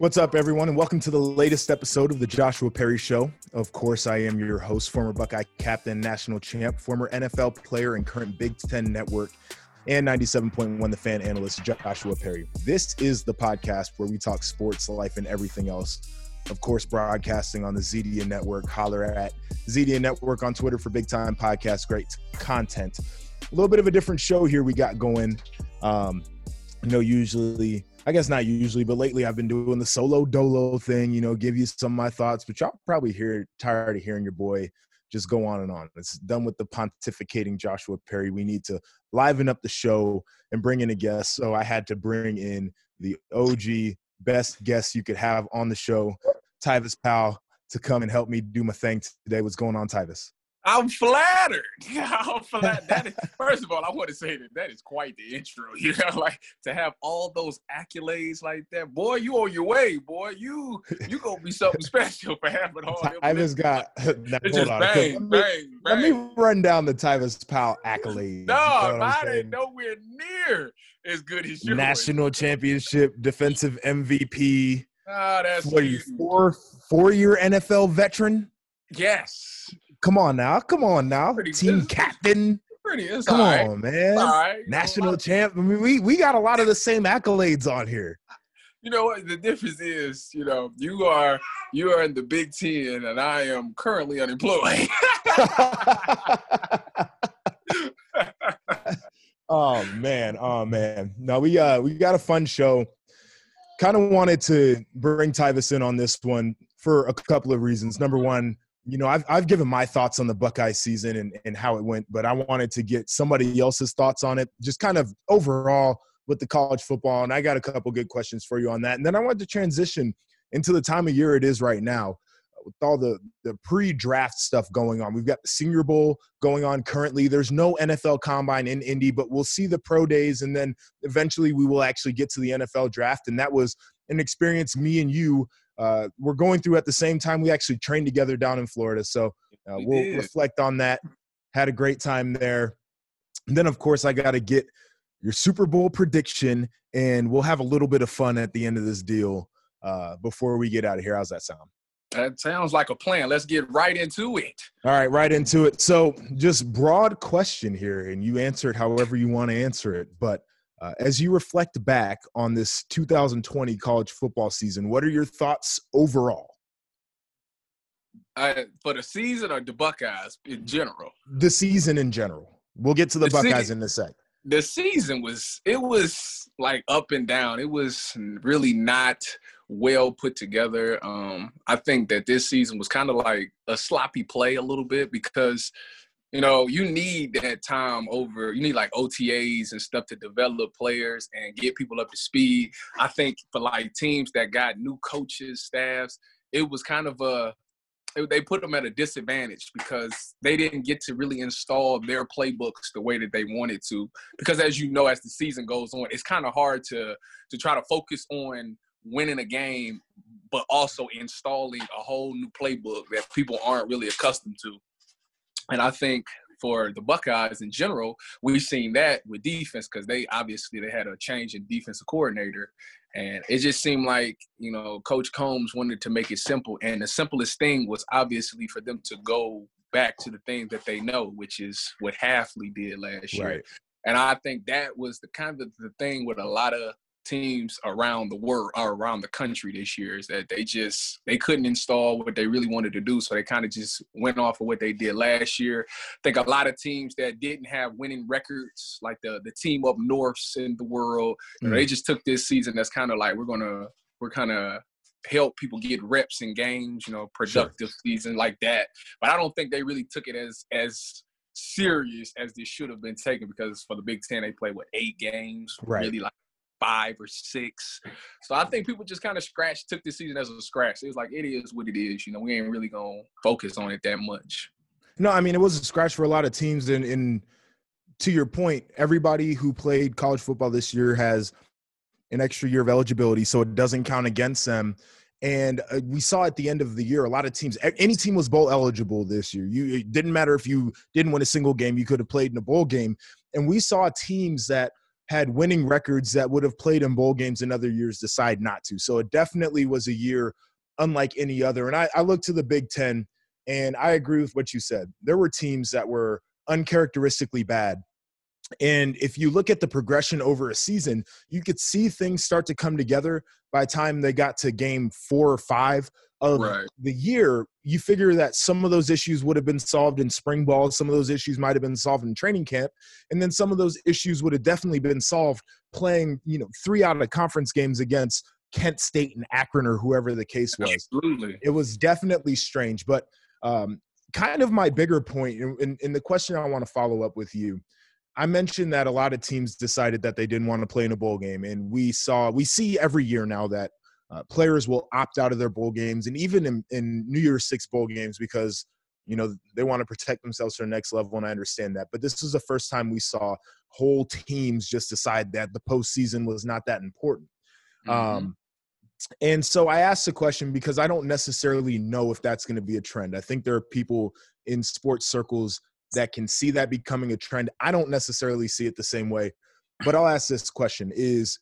What's up, everyone, and welcome to the latest episode of the Joshua Perry Show. Of course, I am your host, former Buckeye captain, national champ, former NFL player, and current Big Ten Network and 97.1 The Fan analyst, Joshua Perry. This is the podcast where we talk sports, life, and everything else. Of course, broadcasting on the ZDN Network. Holler at ZDN Network on Twitter for big time podcast, great content. A little bit of a different show here we got going. Um, you know, usually I guess not usually, but lately I've been doing the solo dolo thing, you know, give you some of my thoughts, but y'all probably hear tired of hearing your boy just go on and on. It's done with the pontificating Joshua Perry. We need to liven up the show and bring in a guest. So I had to bring in the OG best guest you could have on the show, Tyvis Powell, to come and help me do my thing today. What's going on, Tyvis? I'm flattered. I'm flattered. That is, first of all, I want to say that that is quite the intro. You know, like to have all those accolades like that. Boy, you on your way, boy. You you gonna be something special for having all. I just got. Now, hold on. Bang, let, me, bang, let me run down the Tyvis Powell accolades. No, you know mine ain't nowhere near as good as yours. National championship, defensive MVP. Ah, that's what you four four year NFL veteran. Yes. Come on now. Come on now. Pretty Team good. captain. Pretty it's Come right. on, man. All right. National champ. I mean, we, we got a lot of the same accolades on here. You know what? The difference is, you know, you are you are in the Big Ten, and I am currently unemployed. oh man, oh man. No, we uh we got a fun show. Kind of wanted to bring Tyvis in on this one for a couple of reasons. Number one, you know, I've I've given my thoughts on the Buckeye season and, and how it went, but I wanted to get somebody else's thoughts on it, just kind of overall with the college football. And I got a couple good questions for you on that. And then I wanted to transition into the time of year it is right now with all the the pre-draft stuff going on. We've got the Senior Bowl going on currently. There's no NFL combine in Indy, but we'll see the pro days and then eventually we will actually get to the NFL draft and that was an experience me and you uh, we're going through at the same time. We actually trained together down in Florida, so uh, we will reflect on that. Had a great time there. And then, of course, I got to get your Super Bowl prediction, and we'll have a little bit of fun at the end of this deal uh, before we get out of here. How's that sound? That sounds like a plan. Let's get right into it. All right, right into it. So, just broad question here, and you answer it however you want to answer it. But uh, as you reflect back on this 2020 college football season, what are your thoughts overall? Uh, for the season or the Buckeyes in general? The season in general. We'll get to the, the Buckeyes se- in a sec. The season was it was like up and down. It was really not well put together. Um, I think that this season was kind of like a sloppy play a little bit because you know, you need that time over, you need like OTAs and stuff to develop players and get people up to speed. I think for like teams that got new coaches, staffs, it was kind of a, they put them at a disadvantage because they didn't get to really install their playbooks the way that they wanted to. Because as you know, as the season goes on, it's kind of hard to to try to focus on winning a game, but also installing a whole new playbook that people aren't really accustomed to. And I think for the Buckeyes in general, we've seen that with defense because they obviously they had a change in defensive coordinator. And it just seemed like, you know, Coach Coombs wanted to make it simple. And the simplest thing was obviously for them to go back to the things that they know, which is what Hafley did last year. Right. And I think that was the kind of the thing with a lot of teams around the world or around the country this year is that they just they couldn't install what they really wanted to do so they kind of just went off of what they did last year i think a lot of teams that didn't have winning records like the the team up north in the world you know, they mm. just took this season that's kind of like we're gonna we're kind of help people get reps and games you know productive sure. season like that but i don't think they really took it as as serious as this should have been taken because for the Big Ten they play with eight games, right. really like five or six. So I think people just kind of scratched, took this season as a scratch. It was like it is what it is. You know, we ain't really gonna focus on it that much. No, I mean it was a scratch for a lot of teams. And, and to your point, everybody who played college football this year has an extra year of eligibility, so it doesn't count against them. And uh, we saw at the end of the year, a lot of teams, any team was bowl eligible this year. You it didn't matter if you didn't win a single game, you could have played in a bowl game. And we saw teams that had winning records that would have played in bowl games in other years decide not to. So it definitely was a year unlike any other. And I, I look to the Big Ten, and I agree with what you said. There were teams that were uncharacteristically bad. And if you look at the progression over a season, you could see things start to come together by the time they got to game four or five of right. the year. You figure that some of those issues would have been solved in spring ball, some of those issues might have been solved in training camp, and then some of those issues would have definitely been solved playing, you know, three out of conference games against Kent State and Akron or whoever the case was. Absolutely. It was definitely strange. But um, kind of my bigger point, and, and the question I want to follow up with you. I mentioned that a lot of teams decided that they didn't want to play in a bowl game, and we saw we see every year now that uh, players will opt out of their bowl games, and even in, in New Year's Six bowl games because you know they want to protect themselves to the next level, and I understand that. But this is the first time we saw whole teams just decide that the postseason was not that important. Mm-hmm. Um, and so I asked the question because I don't necessarily know if that's going to be a trend. I think there are people in sports circles that can see that becoming a trend. I don't necessarily see it the same way, but I'll ask this question is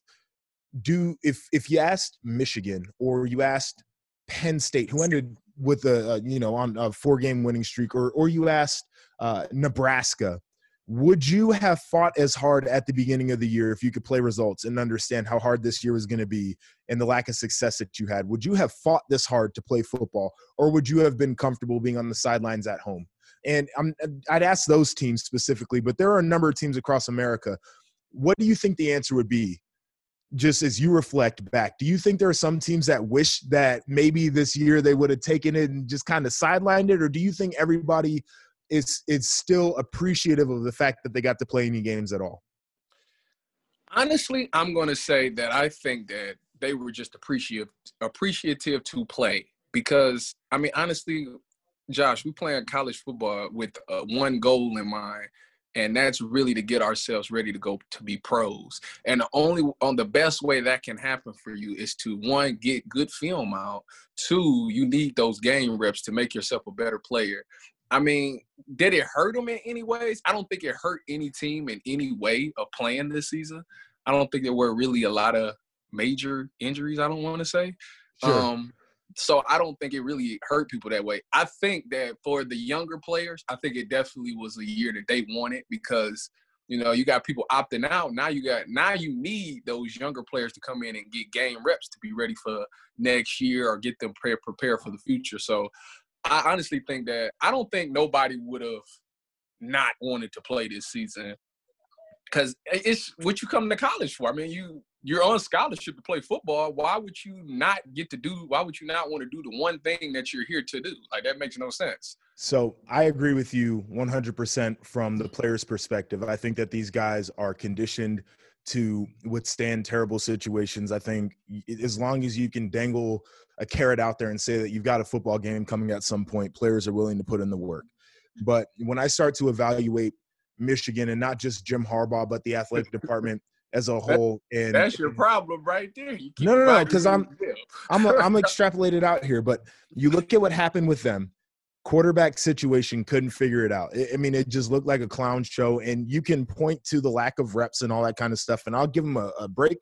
do if if you asked Michigan or you asked Penn State who ended with a, a you know on a four game winning streak or or you asked uh, Nebraska would you have fought as hard at the beginning of the year if you could play results and understand how hard this year was going to be and the lack of success that you had? Would you have fought this hard to play football, or would you have been comfortable being on the sidelines at home? And I'm, I'd ask those teams specifically, but there are a number of teams across America. What do you think the answer would be? Just as you reflect back, do you think there are some teams that wish that maybe this year they would have taken it and just kind of sidelined it, or do you think everybody is it's still appreciative of the fact that they got to play any games at all. Honestly, I'm going to say that I think that they were just appreciative appreciative to play because I mean honestly, Josh, we playing college football with uh, one goal in mind, and that's really to get ourselves ready to go to be pros. And the only on the best way that can happen for you is to one get good film out. Two, you need those game reps to make yourself a better player. I mean, did it hurt them in any ways? I don't think it hurt any team in any way of playing this season. I don't think there were really a lot of major injuries. I don't want to say. Sure. Um, so I don't think it really hurt people that way. I think that for the younger players, I think it definitely was a year that they wanted because you know you got people opting out. Now you got now you need those younger players to come in and get game reps to be ready for next year or get them pre- prepared for the future. So I honestly think that I don't think nobody would have not wanted to play this season because it's what you come to college for. I mean, you you're on scholarship to play football. Why would you not get to do? Why would you not want to do the one thing that you're here to do? Like that makes no sense. So I agree with you 100% from the player's perspective. I think that these guys are conditioned to withstand terrible situations. I think as long as you can dangle a carrot out there and say that you've got a football game coming at some point, players are willing to put in the work. But when I start to evaluate Michigan and not just Jim Harbaugh, but the athletic department as a whole, and that's your problem right there. no, no, no, because I'm I'm a, I'm extrapolated out here. But you look at what happened with them. Quarterback situation couldn't figure it out. I mean, it just looked like a clown show, and you can point to the lack of reps and all that kind of stuff. And I'll give them a, a break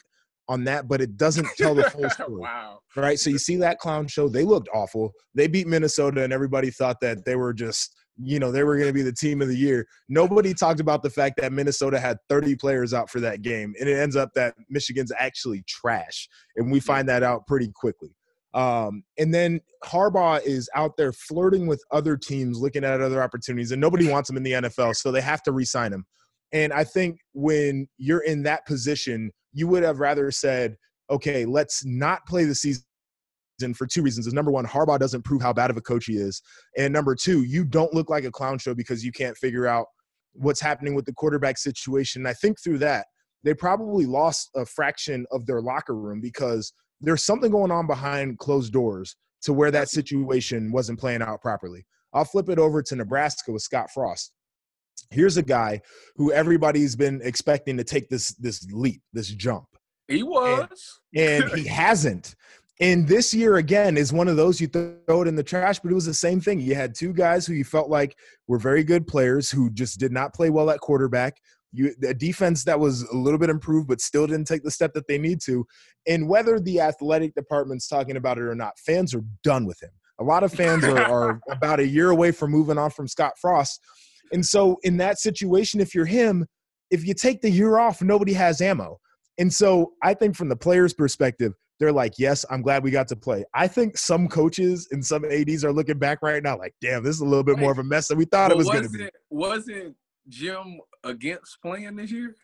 on that, but it doesn't tell the full story. wow. Right. So you see that clown show, they looked awful. They beat Minnesota and everybody thought that they were just, you know, they were going to be the team of the year. Nobody talked about the fact that Minnesota had 30 players out for that game. And it ends up that Michigan's actually trash. And we find that out pretty quickly. Um, and then Harbaugh is out there flirting with other teams, looking at other opportunities, and nobody wants him in the NFL, so they have to re-sign him. And I think when you're in that position, you would have rather said, okay, let's not play the season for two reasons. Is number one, Harbaugh doesn't prove how bad of a coach he is, and number two, you don't look like a clown show because you can't figure out what's happening with the quarterback situation. And I think through that, they probably lost a fraction of their locker room because there's something going on behind closed doors to where that situation wasn't playing out properly. I'll flip it over to Nebraska with Scott Frost here's a guy who everybody's been expecting to take this this leap, this jump. He was, and, and he hasn't. And this year again is one of those you throw it in the trash, but it was the same thing. You had two guys who you felt like were very good players who just did not play well at quarterback. You a defense that was a little bit improved, but still didn't take the step that they need to. And whether the athletic department's talking about it or not, fans are done with him. A lot of fans are, are about a year away from moving on from Scott Frost. And so in that situation, if you're him, if you take the year off, nobody has ammo. And so I think from the player's perspective, they're like, yes, I'm glad we got to play. I think some coaches and some ADs are looking back right now like, damn, this is a little bit more of a mess than we thought well, it was going to be. Wasn't Jim against playing this year?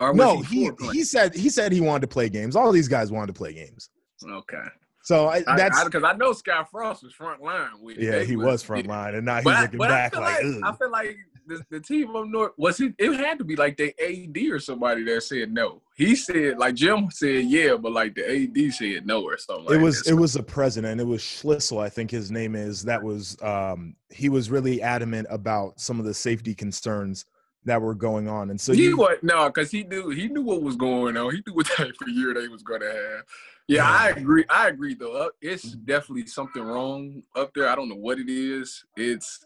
no, he he, he said he said he wanted to play games. All these guys wanted to play games. Okay. So I, that's because I, I, know Scott Frost was front line with. Yeah, he was front line, and now he's looking back like, like I feel like the, the team up north was it? It had to be like the AD or somebody that said no. He said like Jim said yeah, but like the AD said no or something. It was that. it was the president. It was Schlissel, I think his name is. That was um he was really adamant about some of the safety concerns that were going on, and so he you, was no because he knew he knew what was going on. He knew what type of year they was going to have. Yeah, I agree. I agree though. It's definitely something wrong up there. I don't know what it is. It's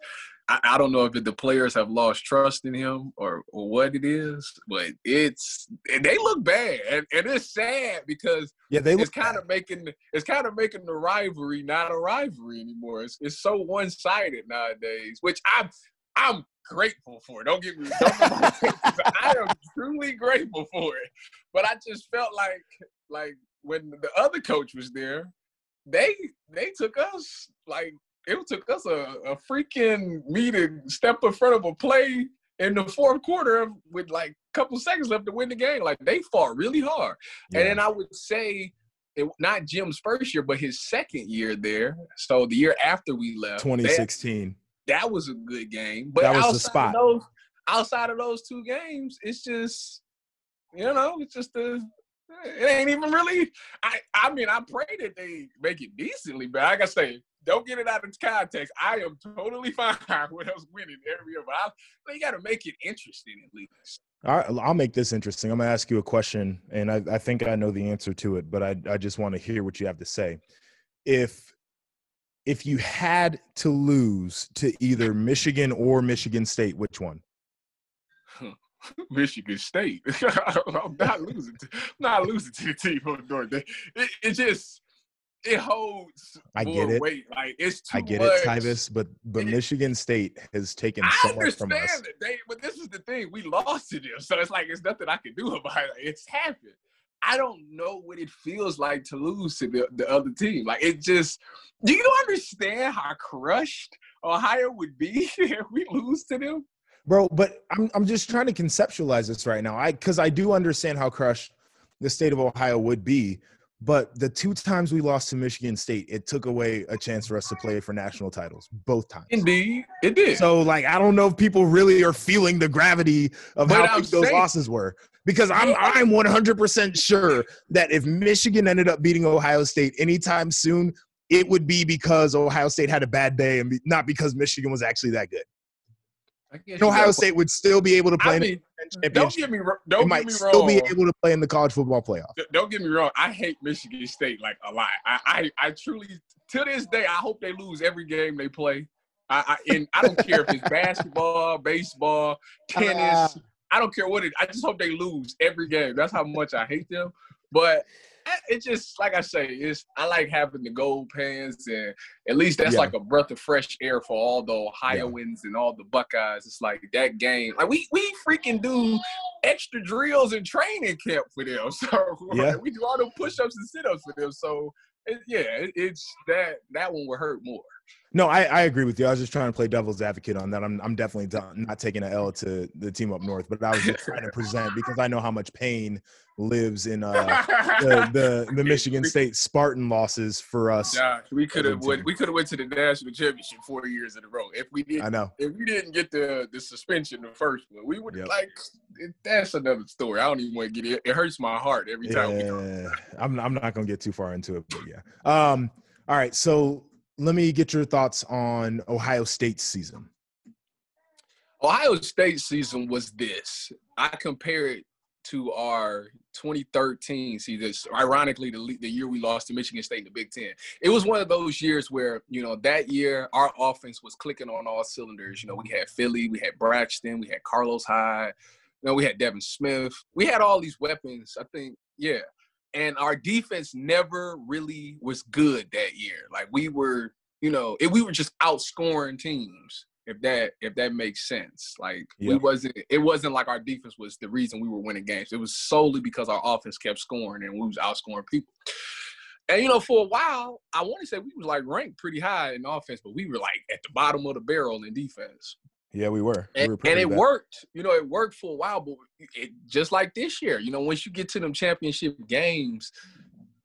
I, I don't know if the players have lost trust in him or, or what it is, but it's they look bad, and, and it's sad because yeah, they it's kind of making it's kind of making the rivalry not a rivalry anymore. It's it's so one sided nowadays, which I'm I'm grateful for. Don't get me don't I am truly grateful for it, but I just felt like like when the other coach was there, they they took us like it took us a, a freaking me to step in front of a play in the fourth quarter with like a couple seconds left to win the game. Like they fought really hard. Yeah. And then I would say it, not Jim's first year, but his second year there. So the year after we left, 2016. That, that was a good game. But that was the spot. Those, outside of those two games, it's just you know, it's just a it ain't even really. I I mean, I pray that they make it decently, but like I say, don't get it out of context. I am totally fine with us winning every year, but I, you got to make it interesting at least. All right, I'll make this interesting. I'm going to ask you a question, and I, I think I know the answer to it, but I, I just want to hear what you have to say. If if you had to lose to either Michigan or Michigan State, which one? Michigan State. I'm not losing. To, not losing to the team on North. It, it just it holds. I get it. Weight. Like it's I get much. it, Tyvis, but but it, Michigan State has taken so much from us. It. They, but this is the thing: we lost to them, so it's like it's nothing I can do about it. It's happened. I don't know what it feels like to lose to the, the other team. Like it just. Do you understand how crushed Ohio would be if we lose to them? Bro, but I'm I'm just trying to conceptualize this right now. I because I do understand how crushed the state of Ohio would be but the two times we lost to Michigan State, it took away a chance for us to play for national titles both times. Indeed, it did. So, like, I don't know if people really are feeling the gravity of but how big those losses were because I'm I'm 100% sure that if Michigan ended up beating Ohio State anytime soon, it would be because Ohio State had a bad day and not because Michigan was actually that good. Ohio State would still be able to play. I mean, don't get me wrong. Don't might me still be able to play in the college football playoff. Don't get me wrong. I hate Michigan State like a lot. I, I, I truly, to this day, I hope they lose every game they play. I, I and I don't care if it's basketball, baseball, tennis. Uh, I don't care what it. I just hope they lose every game. That's how much I hate them. But it just like I say, it's I like having the gold pants, and at least that's yeah. like a breath of fresh air for all the Ohioans yeah. and all the Buckeyes. It's like that game. Like we we freaking do extra drills and training camp for them. So yeah. we do all the push-ups and sit-ups for them. So it, yeah, it, it's that that one will hurt more. No, I, I agree with you. I was just trying to play devil's advocate on that. I'm I'm definitely done, not taking an L to the team up north, but I was just trying to present because I know how much pain lives in uh, the, the, the Michigan State Spartan losses for us. Gosh, we could have went we could have went to the national championship four years in a row if we did. I know if we didn't get the the suspension the first one, we would yep. like that's another story. I don't even want to get it. It hurts my heart every time. Yeah, I'm I'm not gonna get too far into it, but yeah. Um. All right, so let me get your thoughts on Ohio State's season. Ohio State season was this. I compare it to our 2013 season. Ironically, the, the year we lost to Michigan State in the Big Ten. It was one of those years where, you know, that year our offense was clicking on all cylinders. You know, we had Philly, we had Braxton, we had Carlos Hyde, you know, we had Devin Smith. We had all these weapons. I think, yeah. And our defense never really was good that year. Like we were, you know, it, we were just outscoring teams if that if that makes sense. Like yep. we wasn't it wasn't like our defense was the reason we were winning games. It was solely because our offense kept scoring and we was outscoring people. And you know, for a while, I want to say we was like ranked pretty high in offense, but we were like at the bottom of the barrel in defense. Yeah, we were. And, we were and it bad. worked. You know, it worked for a while, but it, just like this year, you know, once you get to them championship games,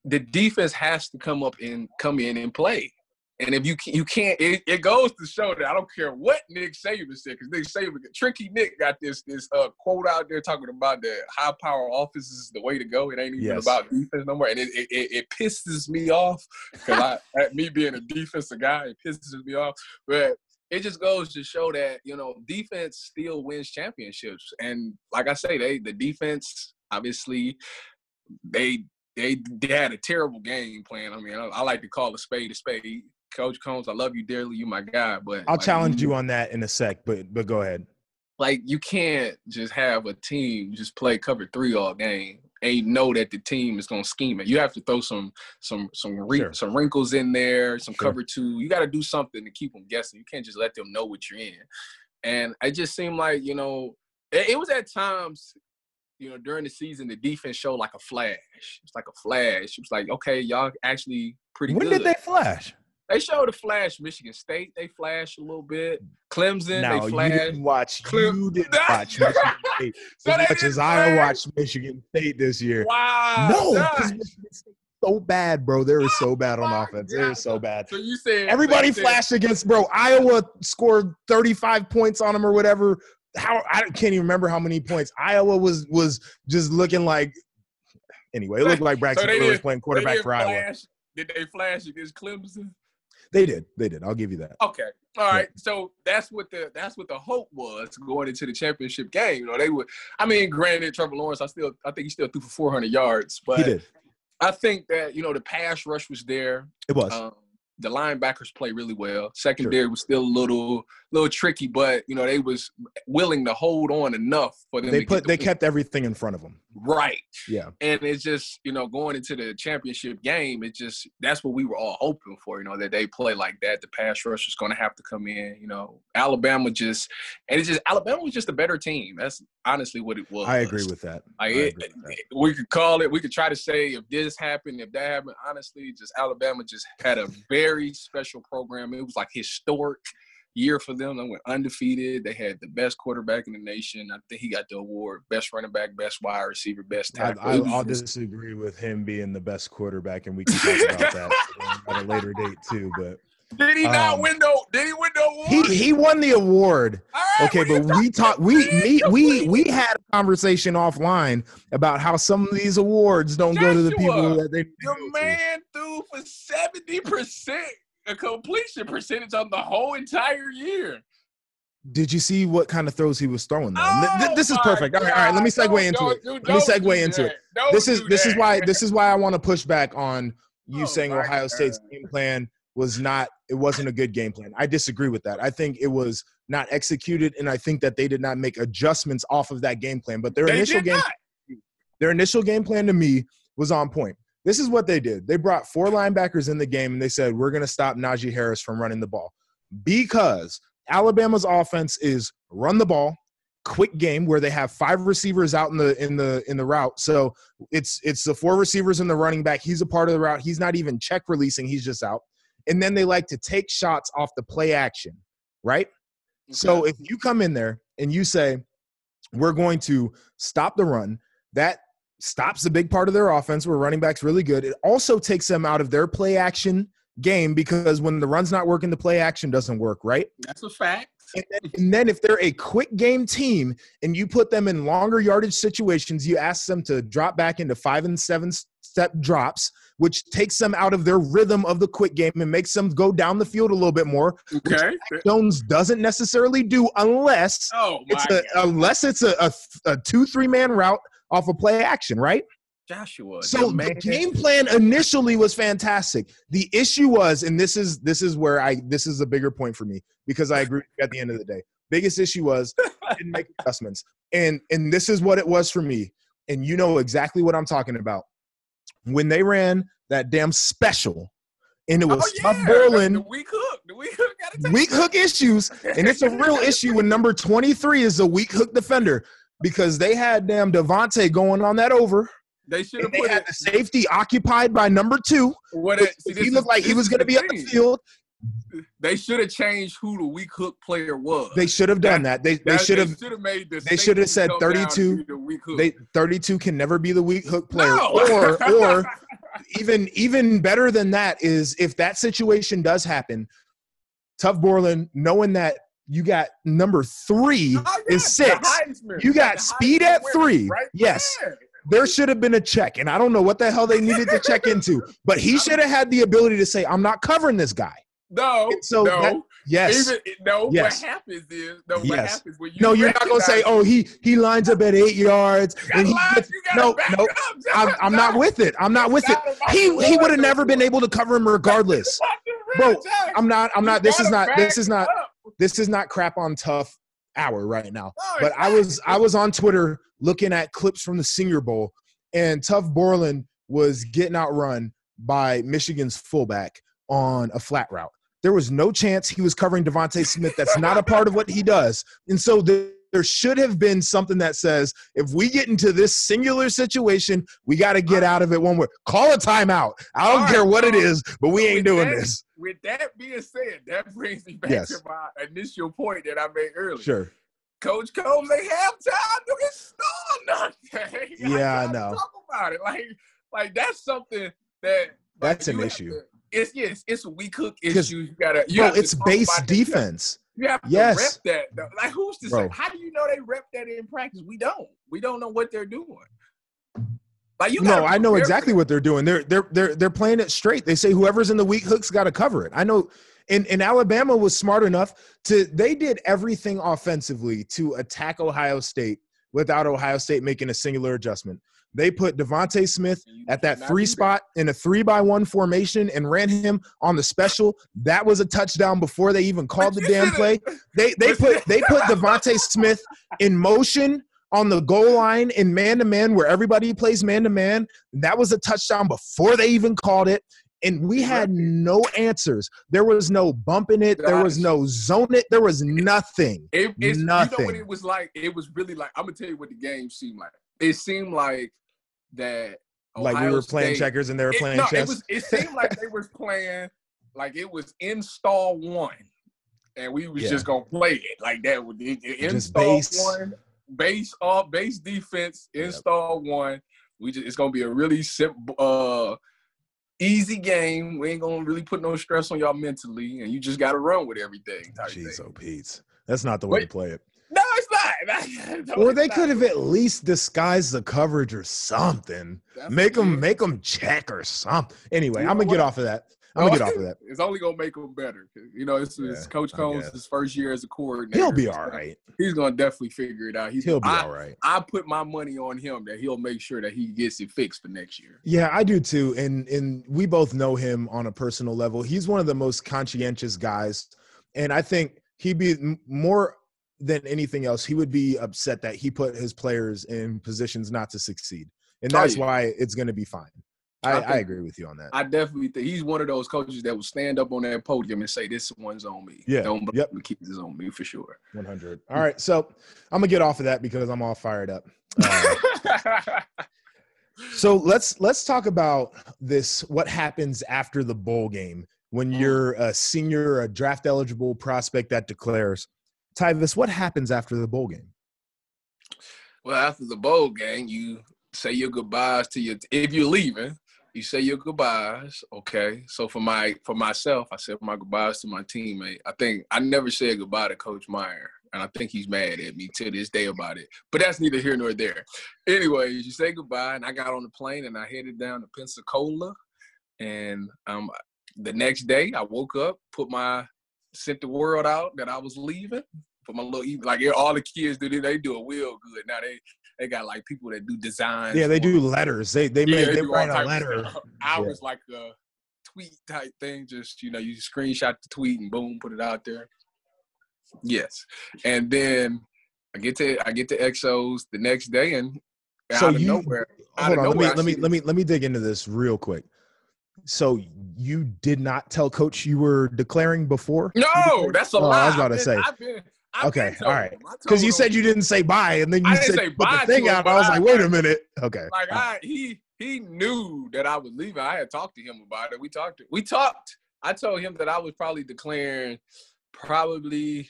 the defense has to come up and come in and play. And if you you can't, it, it, goes to show that I don't care what Nick Saban said, because Nick Saban, Tricky Nick got this this uh, quote out there talking about the high power offense is the way to go. It ain't even yes. about defense no more, and it it, it pisses me off because I, me being a defensive guy, it pisses me off. But it just goes to show that you know defense still wins championships, and like I say, they the defense obviously they they, they had a terrible game plan. I mean, I, I like to call a spade a spade Coach Coombs, I love you dearly. You my guy, but I'll like, challenge you, you on that in a sec. But but go ahead. Like you can't just have a team just play cover three all game and know that the team is gonna scheme it. You have to throw some some some sure. some wrinkles in there, some sure. cover two. You got to do something to keep them guessing. You can't just let them know what you're in. And it just seemed like you know it, it was at times you know, during the season, the defense showed like a flash. It's like a flash. It was like, okay, y'all actually pretty when good. When did they flash? They showed a flash. Michigan State, they flashed a little bit. Clemson, now, they flashed. You didn't watch. Clem- you didn't watch Michigan State so as much as I watched Michigan State this year. Wow. No, because Michigan State so bad, bro. They were so bad on offense. They were so bad. So you said everybody flashed against, bro. Iowa scored 35 points on them or whatever. How I can't even remember how many points. Iowa was was just looking like. Anyway, it looked like Braxton so was playing quarterback for flash, Iowa. Did they flash against Clemson? They did. They did. I'll give you that. Okay. All right. Yeah. So that's what the that's what the hope was going into the championship game. You know, they would. I mean, granted, Trevor Lawrence, I still I think he still threw for 400 yards, but he did. I think that you know the pass rush was there. It was. Um, the linebackers play really well. Secondary sure. was still a little little tricky, but you know they was willing to hold on enough for them. They put the they kept everything in front of them. Right. Yeah. And it's just you know going into the championship game, it just that's what we were all hoping for. You know that they play like that. The pass rush is going to have to come in. You know Alabama just and it's just Alabama was just a better team. That's honestly what it was. I agree with that. Like it, with that. we could call it. We could try to say if this happened, if that happened. Honestly, just Alabama just had a very special program. It was like historic year for them. They went undefeated. They had the best quarterback in the nation. I think he got the award: best running back, best wide receiver, best tackle. I, will disagree with him being the best quarterback, and we can talk about that at a later date too. But did he not um, win the? Did he win the award? He he won the award. Right, okay, but we talked. We me, we we had a conversation offline about how some of these awards don't Joshua, go to the people that they. Your man threw for seventy percent a completion percentage on the whole entire year. Did you see what kind of throws he was throwing though? Oh this is perfect. All right, all right, let me segue into it. let me segue into it. This is this is why this is why I want to push back on you oh saying Ohio God. State's game plan was not it wasn't a good game plan. I disagree with that. I think it was not executed and I think that they did not make adjustments off of that game plan. But their they initial game not. their initial game plan to me was on point. This is what they did. They brought four linebackers in the game and they said, We're going to stop Najee Harris from running the ball because Alabama's offense is run the ball, quick game where they have five receivers out in the in the in the route. So it's it's the four receivers and the running back. He's a part of the route. He's not even check releasing. He's just out. And then they like to take shots off the play action, right? Okay. So if you come in there and you say, "We're going to stop the run," that stops a big part of their offense where running back's really good. It also takes them out of their play action game because when the run's not working, the play action doesn't work, right? That's a fact. And then, and then, if they're a quick game team and you put them in longer yardage situations, you ask them to drop back into five and seven step drops, which takes them out of their rhythm of the quick game and makes them go down the field a little bit more. Okay. Jones doesn't necessarily do unless oh it's a, unless it's a, a, a two three man route off of play action, right? Joshua. So the game plan initially was fantastic. The issue was, and this is this is where I this is a bigger point for me because I agree at the end of the day. Biggest issue was didn't make adjustments. And and this is what it was for me. And you know exactly what I'm talking about. When they ran that damn special, and it oh, was oh, yeah. Borland. The weak hook. The weak hook weak hook issues. And it's a real issue when number 23 is a weak hook defender because they had damn DeVonta going on that over. They should have put had it. the safety occupied by number two. What it, see, He looked like he was going to be on the field. They should have changed who the weak hook player was. They should have done that. They they should have made the. they should have said come down to 32. the they 32 can never be the weak hook player No. or or even even better than that is if that situation does happen Tuf Borland knowing that you got number three Oh, yeah, is six You got speed at three. right Yes. there. there should have been a check and i don't know what the hell they needed to check into but he should have had the ability to say i'm not covering this guy No, And so no. that- yes. Even, no, Yes. what happens is, no, what happens when you no you're not going to say oh he he lines up at eight yards and he gets no no. I'm, I'm not with it. I'm not with it. he he would have never been able to cover him regardless. Bro, i'm not i'm not this is not this is not this is not crap on tough hour right now. But I was I was on Twitter looking at clips from the Senior Bowl, and Tuf Borland was getting outrun by Michigan's fullback on a flat route. There was no chance he was covering DeVonta Smith. That's not a part of what he does. And so there, there should have been something that says if we get into this singular situation, we got to get out of it one way. Call a timeout. I don't All care what it so- is, but we so ain't doing that- this. With that being said, that brings me back Yes. to my initial point that I made earlier. Sure. Coach Coombs, they halftime, look at still nothing. Yeah, I gotta know. Talk about it, like, like that's something that like, That's an issue. to- it's yes, it's a weak hook 'Cause, issue. You gotta, you Bro, it's base about that. You have- defense. You have to Yes. rep that. though. Like, who's to say? How do you know they rep that in practice? We don't. We don't know what they're doing. Like you. no, I know exactly what they're doing. They're they're they're they're playing it straight. They say whoever's in the weak hook's got to cover it. I know. And, and Alabama was smart enough to they did everything offensively to attack Ohio State without Ohio State making a singular adjustment. They put DeVonta Smith at that three spot in a three by one formation and ran him on the special. That was a touchdown before they even called the damn play. They they put they put DeVonta Smith in motion on the goal line in man to man where everybody plays man to man. That was a touchdown before they even called it. And we had no answers. There was no bumping it. There was no zone it. There was nothing. It, it's, You know what it was like? It was really like I'm gonna tell you what the game seemed like. It seemed like that. like we were playing State- checkers and they were It, playing no, chess. it was. It seemed like they was playing like it was install one, and we was Yeah. just gonna play it like that. It- install base. one, base off, base defense, install one. We just it's gonna be a really simple, uh, easy game. We ain't gonna really put no stress on y'all mentally, and you just gotta run with everything. Jeez, oh Pete. That's not the way to play it. No, it's. No, Or they could have at least disguised the coverage or something. Make them make them check or something. Anyway, You I'm gonna get off of that. I'm gonna get off of that. It's only gonna make them better. You know, it's, it's Coach I Coombs' his first year as a coordinator. He'll be all right. He's gonna definitely figure it out. He's He'll be I, all right. I put my money on him that he'll make sure that he gets it fixed for next year. Yeah, I do too. And and we both know him on a personal level. He's one of the most conscientious guys, and I think he'd be more than anything else. He would be upset that he put his players in positions not to succeed, and Oh, that's yeah. why it's going to be fine. I, I I, agree with you on that. I definitely think he's one of those coaches that will stand up on that podium and say, "This one's on me." Yeah, don't yep. keep this on me for sure. 100. All right, so I'm gonna get off of that because I'm all fired up. Uh, so let's let's talk about this. What happens after the bowl game when Mm. you're a senior, a draft eligible prospect that declares? Tyvis, what happens after the bowl game? well, after the bowl game, you say your goodbyes to your. If you're leaving, you say your goodbyes. Okay. So for my for myself, I said my goodbyes to my teammate. I think I never said goodbye to Coach Meyer, and I think he's mad at me to this day about it. But that's neither here nor there. Anyways, you say goodbye, and I got on the plane and I headed down to Pensacola, and um, the next day I woke up, put my sent the world out that I was leaving. For my little, like all the kids do, they do it real good. Now they they got like people that do designs. Yeah, they do letters. They they Yeah, make they they write a letter. I Yeah. was like a tweet type thing. Just you know, you screenshot the tweet and boom, put it out there. Yes, and then I get to I get to Exos the next day, and So out of you nowhere, out hold of on. Let me let me let me let me dig into this real quick. So you did not tell coach you were declaring before? No, that's a Oh, I was about to say. I've been, I've Okay, all right. him. I told Because you said you didn't say bye, and then you I said say put the thing out. but I was like, wait a minute. Okay. like I he he knew that I was leaving. I had talked to him about it. We talked. We talked. I told him that I was probably declaring probably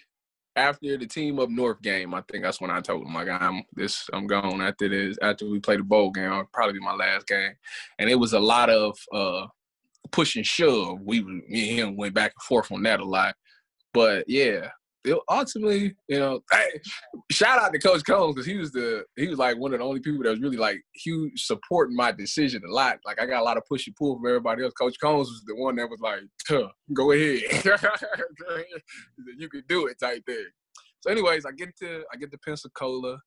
after the team up north game. I think that's when I told him like I'm this I'm gone after this after we played the bowl game. Probably be my last game. And it was a lot of uh push and shove. We me and him went back and forth on that a lot. But yeah, it, ultimately, you know, hey, shout out to Coach Coombs because he was the he was like one of the only people that was really like huge supporting my decision a lot. Like I got a lot of push and pull from everybody else. Coach Coombs was the one that was like, "Go ahead, you can do it," type thing. So, anyways, I get to I get to Pensacola.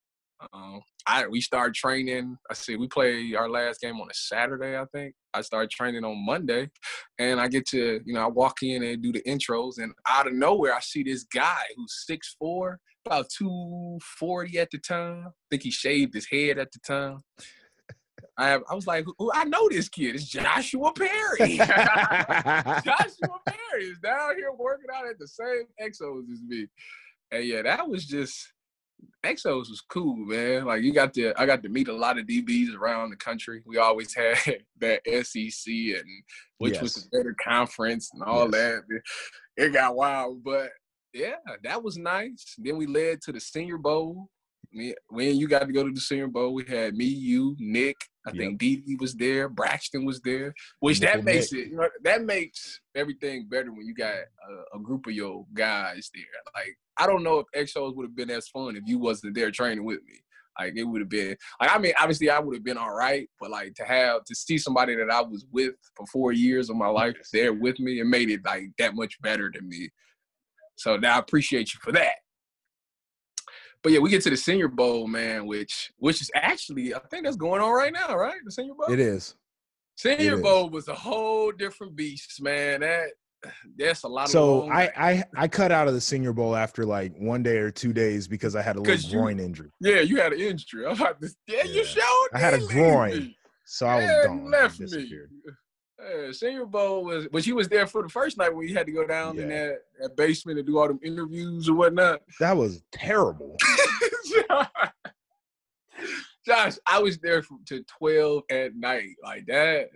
Um, I we start training. I see we play our last game on a Saturday, I think. I start training on Monday, and I get to you know I walk in and do the intros, and out of nowhere I see this guy who's six four, about two forty at the time. I think he shaved his head at the time. I have, I was like, "Who- I know this kid. It's Joshua Perry. Joshua Perry is down here working out at the same Exos as me. And yeah, that was just Exos was cool, man. Like you got to I got to meet a lot of DBs around the country. We always had that SEC and which was Yes. the better conference and all Yes. that. It got wild, but yeah, that was nice. Then we led to the Senior Bowl. Me- When you got to go to the Senior Bowl, we had me, you, Nick. I Yep. think Dee Dee was there. Braxton was there. Which that makes it, you know, that makes everything better when you got a, a group of your guys there. Like I don't know if Exos would have been as fun if you wasn't there training with me. Like it would have been like I mean, obviously I would have been all right, but like to have to see somebody that I was with for four years of my life there with me, it made it like that much better to me. So now I appreciate you for that. But yeah, we get to the Senior Bowl, man, which which is actually I think that's going on right now, right? The Senior Bowl. It is. Senior It is. Bowl was a whole different beast, man. That that's a lot of So I. I I cut out of the Senior Bowl after like one day or two days because I had a little you- groin injury. yeah, you had an injury. I'm about to, yeah, you showed. I had a groin, me. So I was yeah, gone. left me. Yeah, Senior Bowl was, but you was there for the first night when you had to go down in that, that basement and do all them interviews or whatnot. That was terrible. Josh, I was there from to twelve at night, like that.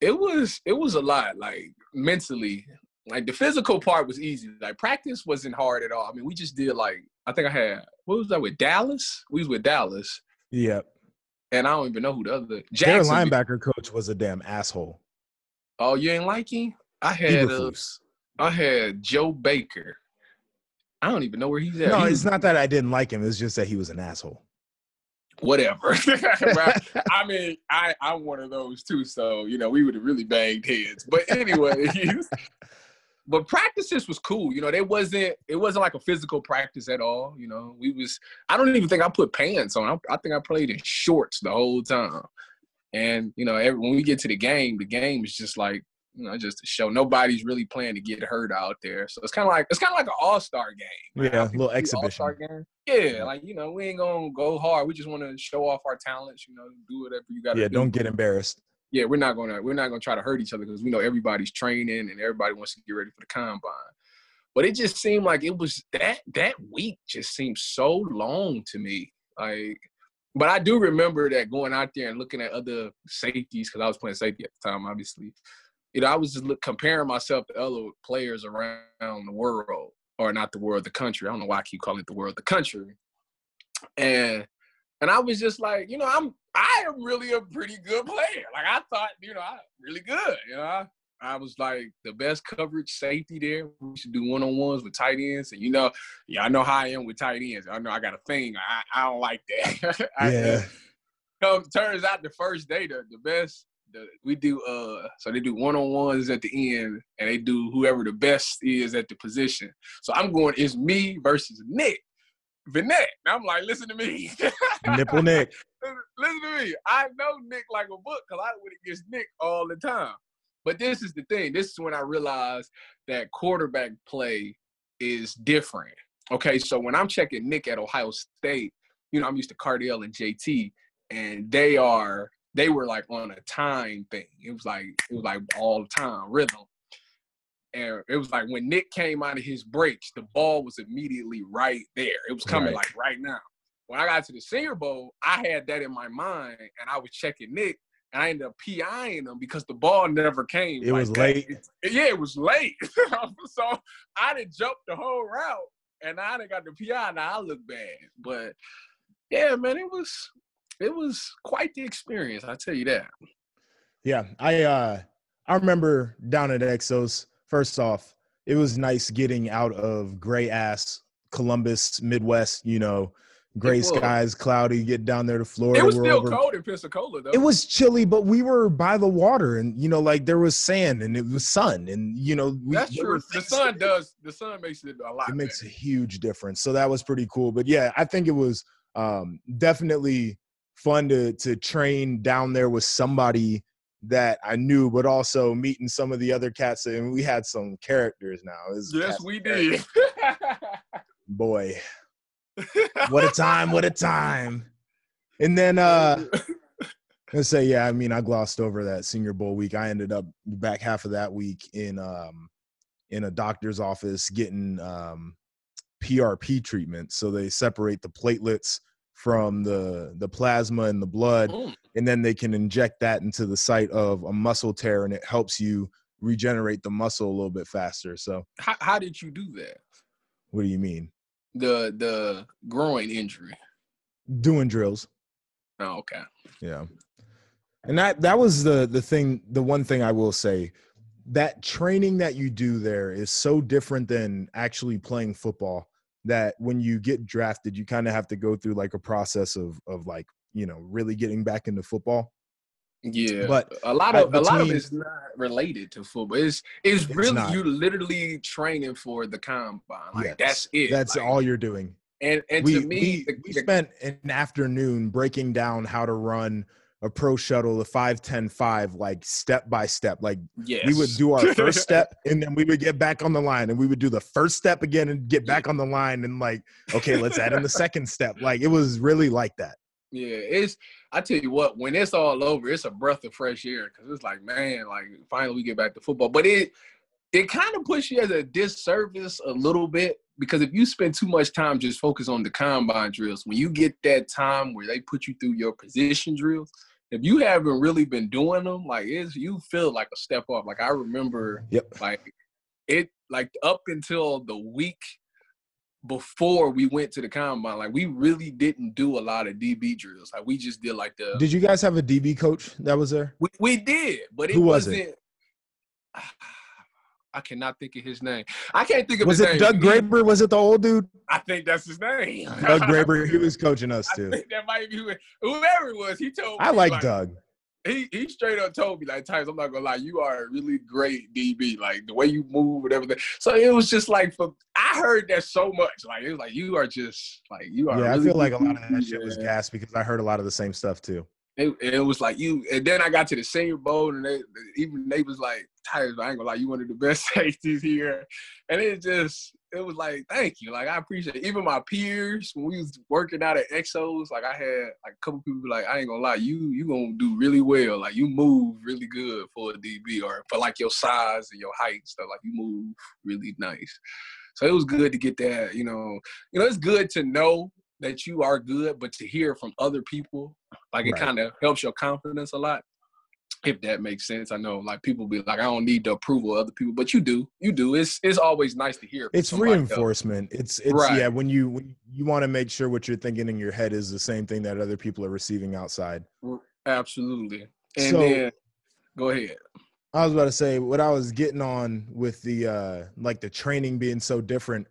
It was it was a lot, like mentally. Like the physical part was easy. Like practice wasn't hard at all. I mean, we just did like I think I had what was that with Dallas? We was with Dallas, Yep. And I don't even know who the other Their linebacker coach was a damn asshole. Oh, you ain't like him? I had uh, I had Joe Baker. I don't even know where he's at. No, He it's was- not that I didn't like him. It's just that he was an asshole. whatever. I mean, I I'm one of those too, so you know we would have really banged heads. But anyways, but practices was cool. You know, they wasn't it wasn't like a physical practice at all. You know, we was I don't even think I put pants on. I, I think I played in shorts the whole time. And you know, every, when we get to the game, the game is just like you know just to show nobody's really playing to get hurt out there. So it's kind of like it's kind of like an all star game. Yeah, How a little exhibition. game. Yeah, like you know, we ain't gonna go hard. We just want to show off our talents. You know, do whatever you got to Yeah, do. don't get embarrassed. Yeah, we're not gonna we're not gonna try to hurt each other because we know everybody's training and everybody wants to get ready for the combine. But it just seemed like it was that that week just seemed so long to me. Like, but I do remember that going out there and looking at other safeties because I was playing safety at the time, obviously. You know, I was just look, comparing myself to other players around the world, or not the world, the country. I don't know why I keep calling it the world, the country. And and I was just like, you know, I'm I am really a pretty good player. Like I thought, you know, I'm really good. You know, I, I was like the best coverage safety there. We should do one on ones with tight ends, and you know, yeah, I know how I am with tight ends. I know I got a thing. I, I don't like that. I- Yeah. so turns out the first day, the, the best, the, we do uh so they do one on ones at the end, and they do whoever the best is at the position. So I'm going, it's me versus Nick. Vannett. And I'm like, listen to me. Nipple Nick. listen to me. I know Nick like a book because I would against Nick all the time. But this is the thing. This is when I realized that quarterback play is different. Okay, so when I'm checking Nick at Ohio State, you know, I'm used to Cardale and JT, and they are they were like on a time thing. It was like it was like all the time rhythm. And it was like when Nick came out of his breaks, the ball was immediately right there. It was coming right. like right now. When I got to the Senior Bowl, I had that in my mind, and I was checking Nick, and I ended up PIing him because the ball never came. It like was that. late. yeah, it was late. so I didn't jump the whole route, and I didn't got the PI. Now I look bad, but yeah, man, it was it was quite the experience. I tell you that. Yeah, I uh I remember down at Exos. First off, it was nice getting out of gray ass Columbus, Midwest. You know, gray skies, cloudy. Get down there to Florida. It was still over. cold in Pensacola, though. It was chilly, but we were by the water, and you know, like there was sand and it was sun, and you know, we, that's true. The sun does. The sun makes it a lot. It makes better. a huge difference. So that was pretty cool. But yeah, I think it was um, definitely fun to to train down there with somebody that I knew, but also meeting some of the other cats. And we had some characters now. Yes, we did. Boy, what a time! What a time! And then uh I say, yeah, I mean, I glossed over that Senior Bowl week. I ended up back half of that week in um in a doctor's office getting um PRP treatment. So they separate the platelets from the the plasma in the blood mm. and then they can inject that into the site of a muscle tear and it helps you regenerate the muscle a little bit faster so how, how did you do that what do you mean the the groin injury. Doing drills. Oh okay. Yeah. And that that was the the thing the one thing i will say that training that you do there is so different than actually playing football that when you get drafted, you kind of have to go through like a process of of like you know really getting back into football. Yeah, but a lot of between, a lot of it's not related to football. It's it's, it's really not. you literally training for the combine. Like yes, that's it. That's like, all you're doing. And and we, to me, we, the, we spent an afternoon breaking down how to run a pro shuttle, the 5 like step by step. Like yes. we would do our first step and then we would get back on the line and we would do the first step again and get back on the line and like, okay, let's add in the second step. Like it was really like that. Yeah, it's I tell you what, when it's all over, it's a breath of fresh air because it's like, man, like finally we get back to football. But it it kind of puts you as a disservice a little bit because if you spend too much time just focus on the combine drills, when you get that time where they put you through your position drills, if you haven't really been doing them, like it's you feel like a step up. Like I remember, yep. like it, like up until the week before we went to the combine, like we really didn't do a lot of DB drills. Like we just did like the. Did you guys have a DB coach that was there? We, we did, but it Who was wasn't. It? I cannot think of his name. I can't think of was it name. Doug Graber? Was it the old dude? I think that's his name. Doug Graber. He was coaching us too. that might be whoever it was. He told. I like, like Doug. He he straight up told me like times I'm not gonna lie, you are a really great DB. Like the way you move and everything. So it was just like for I heard that so much. Like it was like you are just like you are. Yeah, really I feel like a lot of that shit was gas because I heard a lot of the same stuff too. It, it, was like you, and then I got to the senior bowl, and they even they was like, "Tyvis, I ain't gonna lie, you one of the best safeties here," and it just it was like, "Thank you," like I appreciate it. Even my peers when we was working out at Exos, like I had like a couple people like, "I ain't gonna lie, you you gonna do really well, like you move really good for a DB or for like your size and your height and stuff, like you move really nice." So it was good to get that, you know. You know, it's good to know that you are good, but to hear from other people, like it right. kind of helps your confidence a lot. If that makes sense, I know like people be like, I don't need the approval of other people, but you do, you do. It's it's always nice to hear. It's reinforcement. It's it's right. yeah. When you when you want to make sure what you're thinking in your head is the same thing that other people are receiving outside. Absolutely. And so, then, go ahead. I was about to say what I was getting on with the uh like the training being so different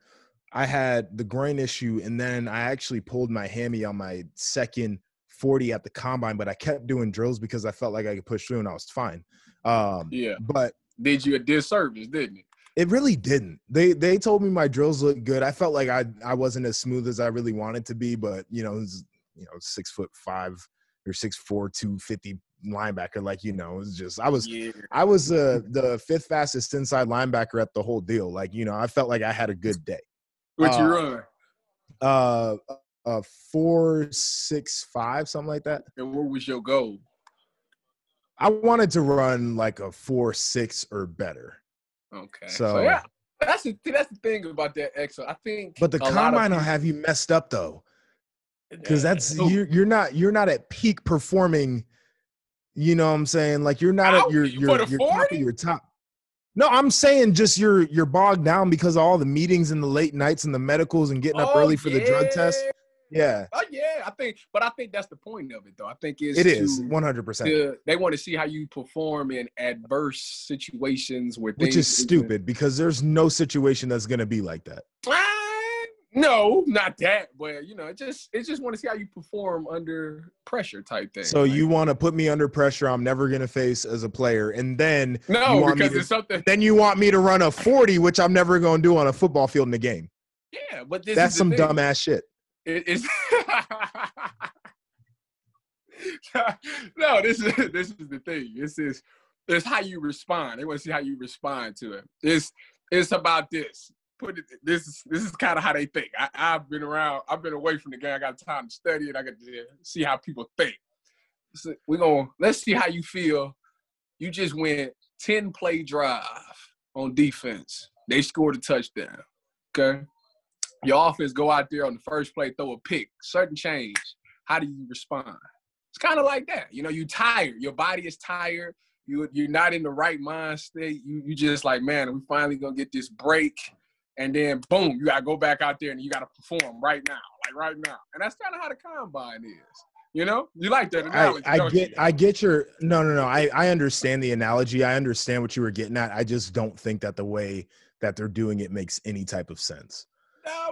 I had the groin issue, and then I actually pulled my hammy on my second 40 at the combine, but I kept doing drills because I felt like I could push through and I was fine. Um, yeah. But did you a disservice, didn't it? It really didn't. They they told me my drills looked good. I felt like I I wasn't as smooth as I really wanted to be, but you know, was, you know, six foot five or six four, two fifty linebacker. Like you know, it's just I was yeah. I was uh, the fifth fastest inside linebacker at the whole deal. Like you know, I felt like I had a good day. What uh, you run? Uh, uh, four six five, something like that. And what was your goal? I wanted to run like a four six or better. Okay. So, so yeah, that's the that's the thing about that EXO. I think, but the combine will have you messed up though, because that's you're you're not you're not at peak performing. You know what I'm saying? Like you're not at your your your top your top. No, I'm saying just you're you're bogged down because of all the meetings and the late nights and the medicals and getting up oh, early for yeah. the drug test. Yeah. Oh yeah, I think, but I think that's the point of it, though. I think it's it is one hundred percent. They want to see how you perform in adverse situations where which is stupid because there's no situation that's going to be like that. No, not that, but you know, it just it just want to see how you perform under pressure type thing. So you want to put me under pressure I'm never going to face as a player, and then no, because to, it's something. Then you want me to run a forty, which I'm never going to do on a football field in a game. Yeah, but that's some dumbass shit. It is. no, this is this is the thing. This is it's how you respond. They want to see how you respond to it. It's it's about this. Put it. This is this is kind of how they think. I, I've been around. I've been away from the game. I got time to study it. I got to see how people think. So we're gonna let's see how you feel. You just went ten play drive on defense. They scored a touchdown. Okay your offense go out there on the first play, throw a pick, certain change. How do you respond? It's kind of like that. You know, you tired. Your body is tired. You you're not in the right mind state. You you just like, man, we finally gonna get this break. And then boom, you gotta go back out there and you gotta perform right now, like right now. And that's kind of how the combine is. You know, you like that analogy. I, I get, you? I get your no, no, no. I, I understand the analogy. I understand what you were getting at. I just don't think that the way that they're doing it makes any type of sense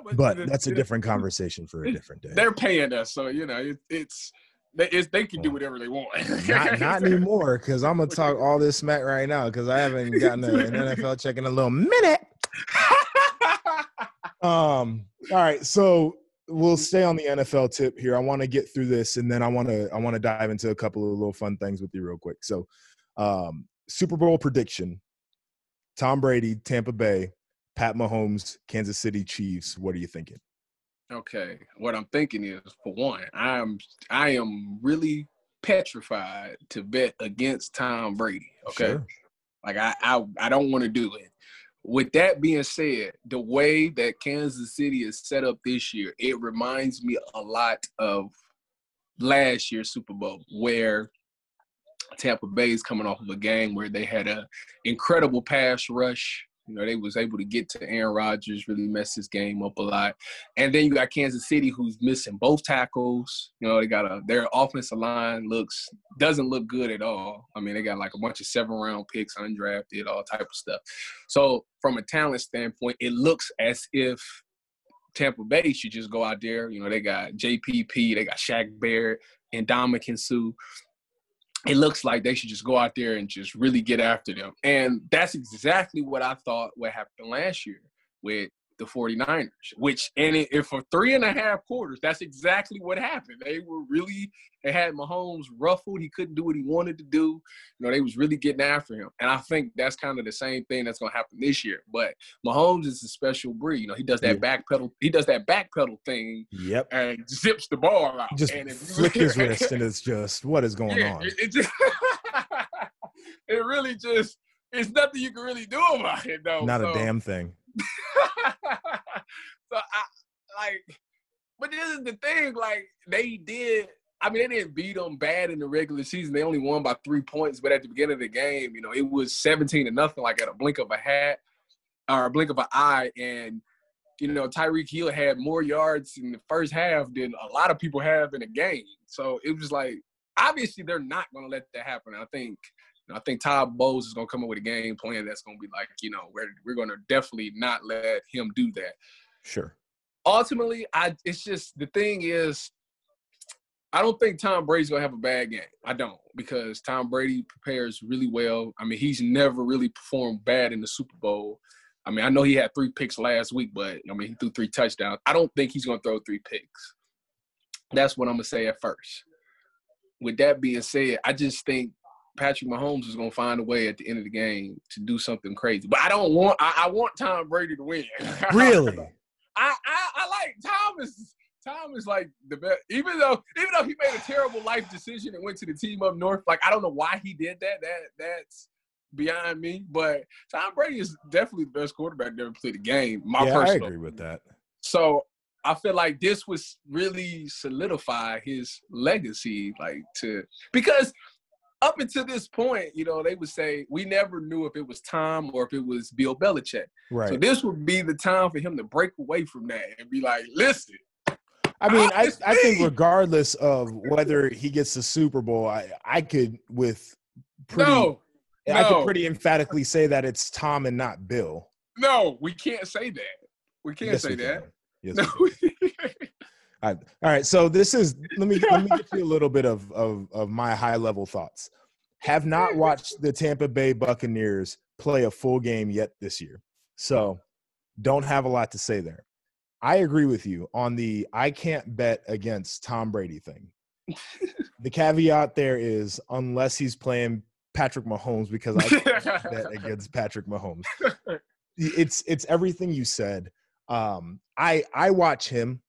but, but that's a different conversation for a different day. They're paying us, so you know it, it's it's, they can do whatever they want. not, not anymore, because I'm gonna talk all this smack right now because I haven't gotten a, an NFL check in a little minute. um. All right, so we'll stay on the NFL tip here. I want to get through this, and then I want to I want to dive into a couple of little fun things with you real quick. So, um, Super Bowl prediction: Tom Brady, Tampa Bay, Pat Mahomes, Kansas City Chiefs. What are you thinking? Okay, what I'm thinking is, for one, I'm I am really petrified to bet against Tom Brady. Okay, sure. like I I, I don't want to do it. With that being said, the way that Kansas City is set up this year, it reminds me a lot of last year's Super Bowl, where Tampa Bay is coming off of a game where they had an incredible pass rush you know, they was able to get to Aaron Rodgers, really mess his game up a lot. And then you got Kansas City, who's missing both tackles. You know, they got a their offensive line looks doesn't look good at all. I mean, they got like a bunch of seven round picks, undrafted, all type of stuff. So from a talent standpoint, it looks as if Tampa Bay should just go out there. You know, they got JPP, they got Shaq Barrett, and Ndamukong Suh it looks like they should just go out there and just really get after them. And that's exactly what I thought would happen last year with the 49ers, which, and it, for three and a half quarters, that's exactly what happened. They were really, they had Mahomes ruffled. He couldn't do what he wanted to do. You know, they was really getting after him. And I think that's kind of the same thing that's going to happen this year. But Mahomes is a special breed. You know, he does that yeah. back pedal, he does that back pedal thing. Yep. And zips the ball out. Just and flick his wrist and it's just, what is going yeah, on? It, it just, it really just, it's nothing you can really do about it, though. Not so. a damn thing. so I like, but this is the thing. Like they did. I mean, they didn't beat them bad in the regular season. They only won by three points. But at the beginning of the game, you know, it was seventeen to nothing. Like at a blink of a hat or a blink of an eye, and you know, Tyreek Hill had more yards in the first half than a lot of people have in a game. So it was like, obviously, they're not going to let that happen. I think I think Todd Bowles is going to come up with a game plan that's going to be like, you know, we're, we're going to definitely not let him do that. Sure. Ultimately, I it's just the thing is, I don't think Tom Brady's going to have a bad game. I don't because Tom Brady prepares really well. I mean, he's never really performed bad in the Super Bowl. I mean, I know he had three picks last week, but I mean, he threw three touchdowns. I don't think he's going to throw three picks. That's what I'm going to say at first. With that being said, I just think Patrick Mahomes is going to find a way at the end of the game to do something crazy. But I don't want. I, I want Tom Brady to win. Really? I, I I like Tom is Tom is like the best. Even though even though he made a terrible life decision and went to the team up north, like I don't know why he did that. That that's beyond me. But Tom Brady is definitely the best quarterback to ever play the game. My yeah, personal. I agree with that. So I feel like this was really solidify his legacy, like to because up until this point, you know, they would say we never knew if it was Tom or if it was Bill Belichick. Right. So this would be the time for him to break away from that and be like, listen. I mean, I, I think regardless of whether he gets the Super Bowl, I, I could with pretty no, I could pretty emphatically say that it's Tom and not Bill. no, we can't say that. We can't Yes, say we that. can. Yes, No. we. All right. All right. So this is let me let me get you a little bit of, of of my high level thoughts. Have not watched the Tampa Bay Buccaneers play a full game yet this year. So don't have a lot to say there. I agree with you on the I can't bet against Tom Brady thing. the caveat there is unless he's playing Patrick Mahomes because I can't bet against Patrick Mahomes. It's it's everything you said. Um, I I watch him,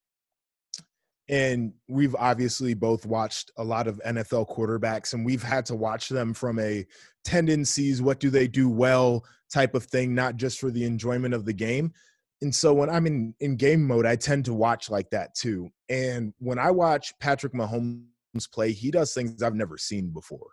and we've obviously both watched a lot of NFL quarterbacks, and we've had to watch them from a tendencies, what do they do well type of thing, not just for the enjoyment of the game. And so when I'm in in game mode, I tend to watch like that too. And when I watch Patrick Mahomes play, he does things I've never seen before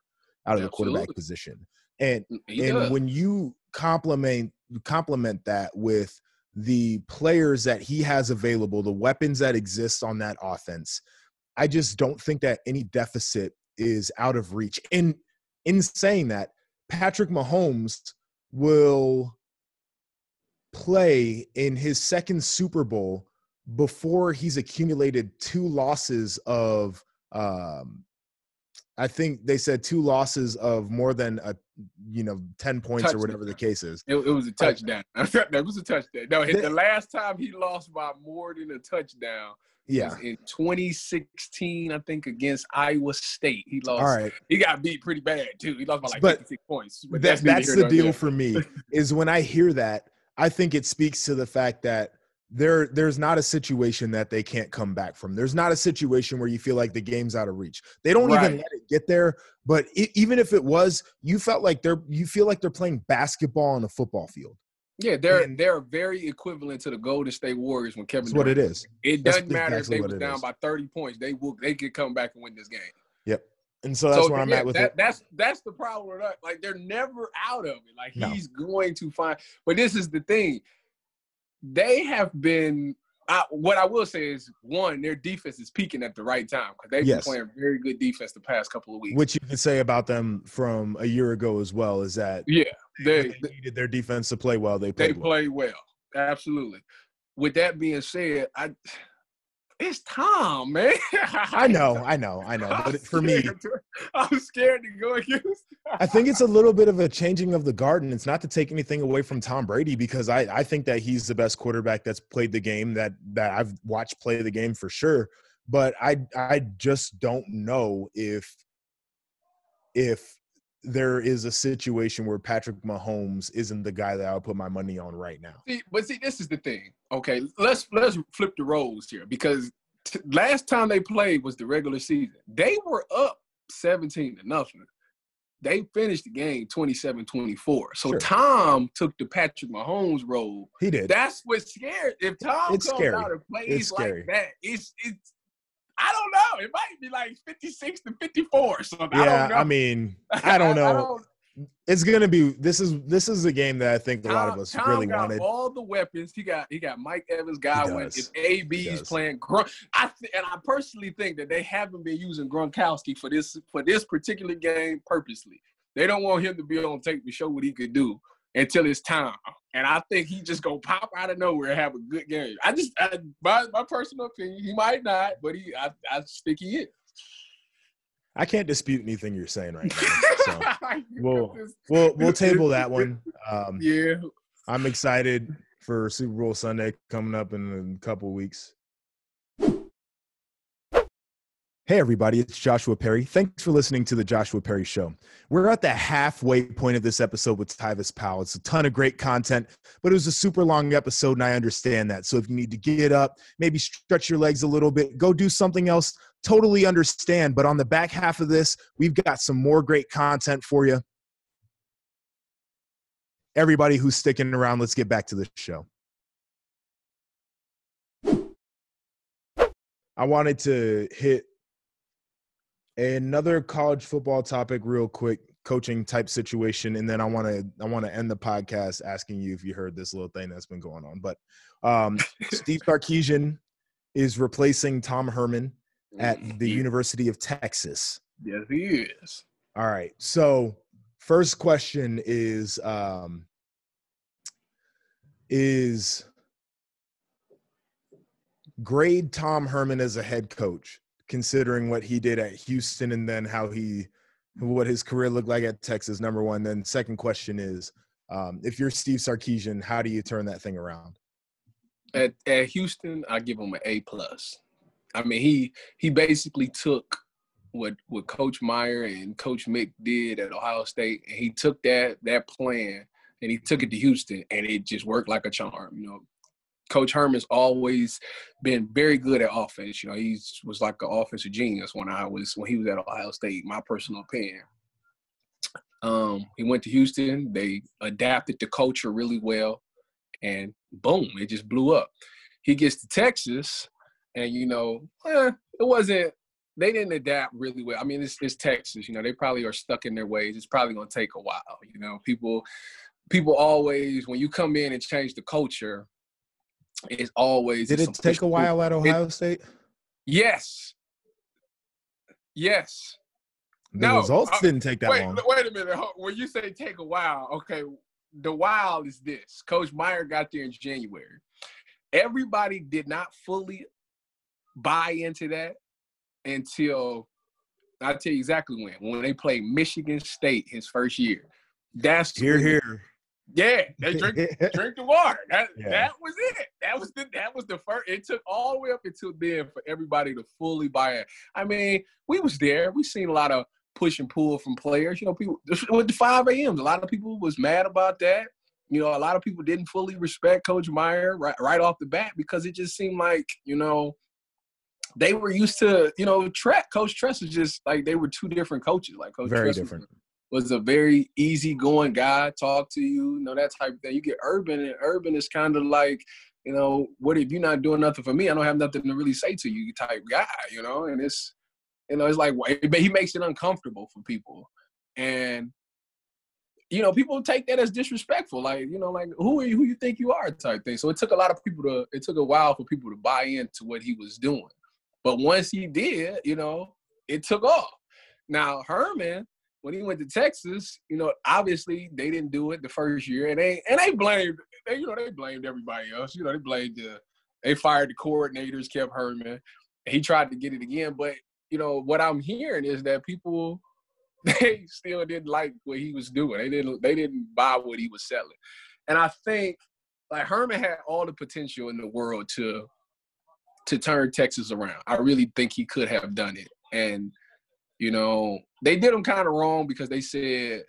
out of the quarterback position. And He and does. when you compliment compliment that with the players that he has available, the weapons that exist on that offense, I just don't think that any deficit is out of reach. In in saying that, Patrick Mahomes will play in his second Super Bowl before he's accumulated two losses of um I think they said two losses of more than a you know 10 points or whatever the case is. It, it was a touchdown. that was a touchdown. No, The- the last time he lost by more than a touchdown Yeah. was in 2016, I think, against Iowa State. He lost. All right. He got beat pretty bad too. He lost by like But 56 points. That, neither that's the deal there. for me is when I hear that, I think it speaks to the fact that there there's not a situation that they can't come back from. There's not a situation where you feel like the game's out of reach. They don't even let it get there. But i even if it was, you felt like they're you feel like they're playing basketball on a football field. Yeah, they're And- they're very equivalent to the Golden State Warriors when Kevin. That's what it is. It doesn't matter if they was down is. by 30 points. They will they could come back and win this game. Yep. And so that's where I'm yeah, at with that, it. That's that's the problem with that. Like they're never out of it. Like No. he's going to find. But this is the thing. They have been. I, what I will say is one, their defense is peaking at the right time because they've Yes. been playing very good defense the past couple of weeks. Which you could say about them from a year ago as well, is that yeah, they they needed their defense to play well. They they played well. play well. Absolutely. With that being said, I it's Tom, man. I know, I know, I know. But for me, I'm scared to go against. I think it's a little bit of a changing of the guard, and it's not to take anything away from Tom Brady because I, I think that he's the best quarterback that's played the game that that I've watched play the game for sure. But I I just don't know if if there is a situation where Patrick Mahomes isn't the guy that I'll put my money on right now. See, but see, this is the thing. Okay, let's let's flip the roles here because t- last time they played was the regular season. They were up 17 to nothing. They finished the game 27-24. So Sure. Tom took the Patrick Mahomes role. He did. That's what's scared. If Tom It's comes scary. out and plays It's like scary. that, it's it's I don't know. It might be like 56 to 54 or something. I yeah, don't know. I mean, I don't know. don't- It's gonna be this is this is a game that I think a lot of us Tom really got wanted. all the weapons. He got he got Mike Evans, Godwin. If AB's playing Gronk, I th- and I personally think that they haven't been using Gronkowski for this for this particular game purposely. They don't want him to be on tape to show what he could do until it's time. And I think he just gonna pop out of nowhere and have a good game. I just I, my my personal opinion, he might not, but he I, I just think he is. I can't dispute anything you're saying right now. So We'll- we'll we'll table that one. Um, Yeah, I'm excited for Super Bowl Sunday coming up in a couple weeks. Hey, everybody, it's Joshua Perry. Thanks for listening to the Joshua Perry Show. We're at the halfway point of this episode with Tyvis Powell. It's a ton of great content, but it was a super long episode, and I understand that. So if you need to get up, maybe stretch your legs a little bit, go do something else, totally understand. But on the back half of this, we've got some more great content for you. Everybody who's sticking around, let's get back to the show. I wanted to hit another college football topic real quick coaching type situation and then i want to i want to end the podcast asking you if you heard this little thing that's been going on but um, steve sarkisian is replacing tom herman at the university of texas. Yes he is. All right so first question is um is grade tom herman as a head coach considering what he did at Houston and then how he what his career looked like at Texas. Number one. Then second question is, um, if you're Steve Sarkisian, how do you turn that thing around? At at Houston, I give him an A plus. I mean, he he basically took what what Coach Meyer and Coach Mick did at Ohio State, and he took that that plan and he took it to Houston, and it just worked like a charm. You know, Coach Herman's always been very good at offense. You know, he was like an offensive genius when I was when he was at Ohio State. My personal opinion. Um, he went to Houston. They adapted the culture really well, and boom, it just blew up. He gets to Texas, and you know, eh, it wasn't. They didn't adapt really well. I mean, it's, it's Texas. You know, they probably are stuck in their ways. It's probably going to take a while. You know, people people always when you come in and change the culture it's always. Did it take a while at Ohio it, State? Yes. Yes. The no, results uh, didn't take that wait, long. Wait a minute. When you say take a while, okay, the while is this. Coach Meyer got there in January. Everybody did not fully buy into that until I'll tell you exactly when. When they played Michigan State his first year. That's here, here. Yeah, they drink drink the water. That yeah. that was it. That was the that was the first. It took all the way up until then for everybody to fully buy it. I mean, we was there. We seen a lot of push and pull from players. You know, people with the five a.m.s. A lot of people was mad about that. You know, a lot of people didn't fully respect Coach Meyer right right off the bat because it just seemed like you know they were used to you know Tress. Coach Tress was just like they were two different coaches. Like Coach very Tress different. Was, was a very easygoing guy, talk to you, you know, that type of thing. You get urban, and urban is kind of like, you know, what if you're not doing nothing for me? I don't have nothing to really say to you, type guy, you know. And it's, you know, it's like but he makes it uncomfortable for people, and you know, people take that as disrespectful, like you know, like who are you, who you think you are, type thing. So it took a lot of people to, it took a while for people to buy into what he was doing, but once he did, you know, it took off. Now Herman, when he went to Texas, you know, obviously they didn't do it the first year, and they and they blamed, they, you know, they blamed everybody else. You know, they blamed the, they fired the coordinators, kept Herman. He tried to get it again, but you know what I'm hearing is that people they still didn't like what he was doing. They didn't they didn't buy what he was selling, and I think like Herman had all the potential in the world to to turn Texas around. I really think he could have done it, and you know, they did them kind of wrong because they said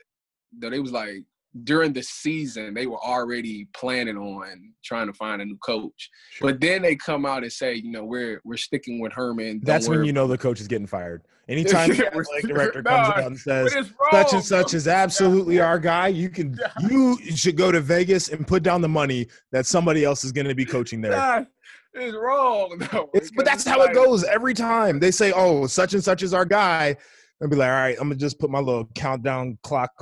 that it was like during the season they were already planning on trying to find a new coach. Sure. But then they come out and say, you know, we're we're sticking with Herman. That's when you know the coach is getting fired. Anytime the athletic director comes out and says such and such is absolutely our guy, you can you should go to Vegas and put down the money that somebody else is going to be coaching there. It's wrong. No, it's, but that's how like, it goes every time. They say, "Oh, such and such is our guy," and be like, "All right, I'm gonna just put my little countdown clock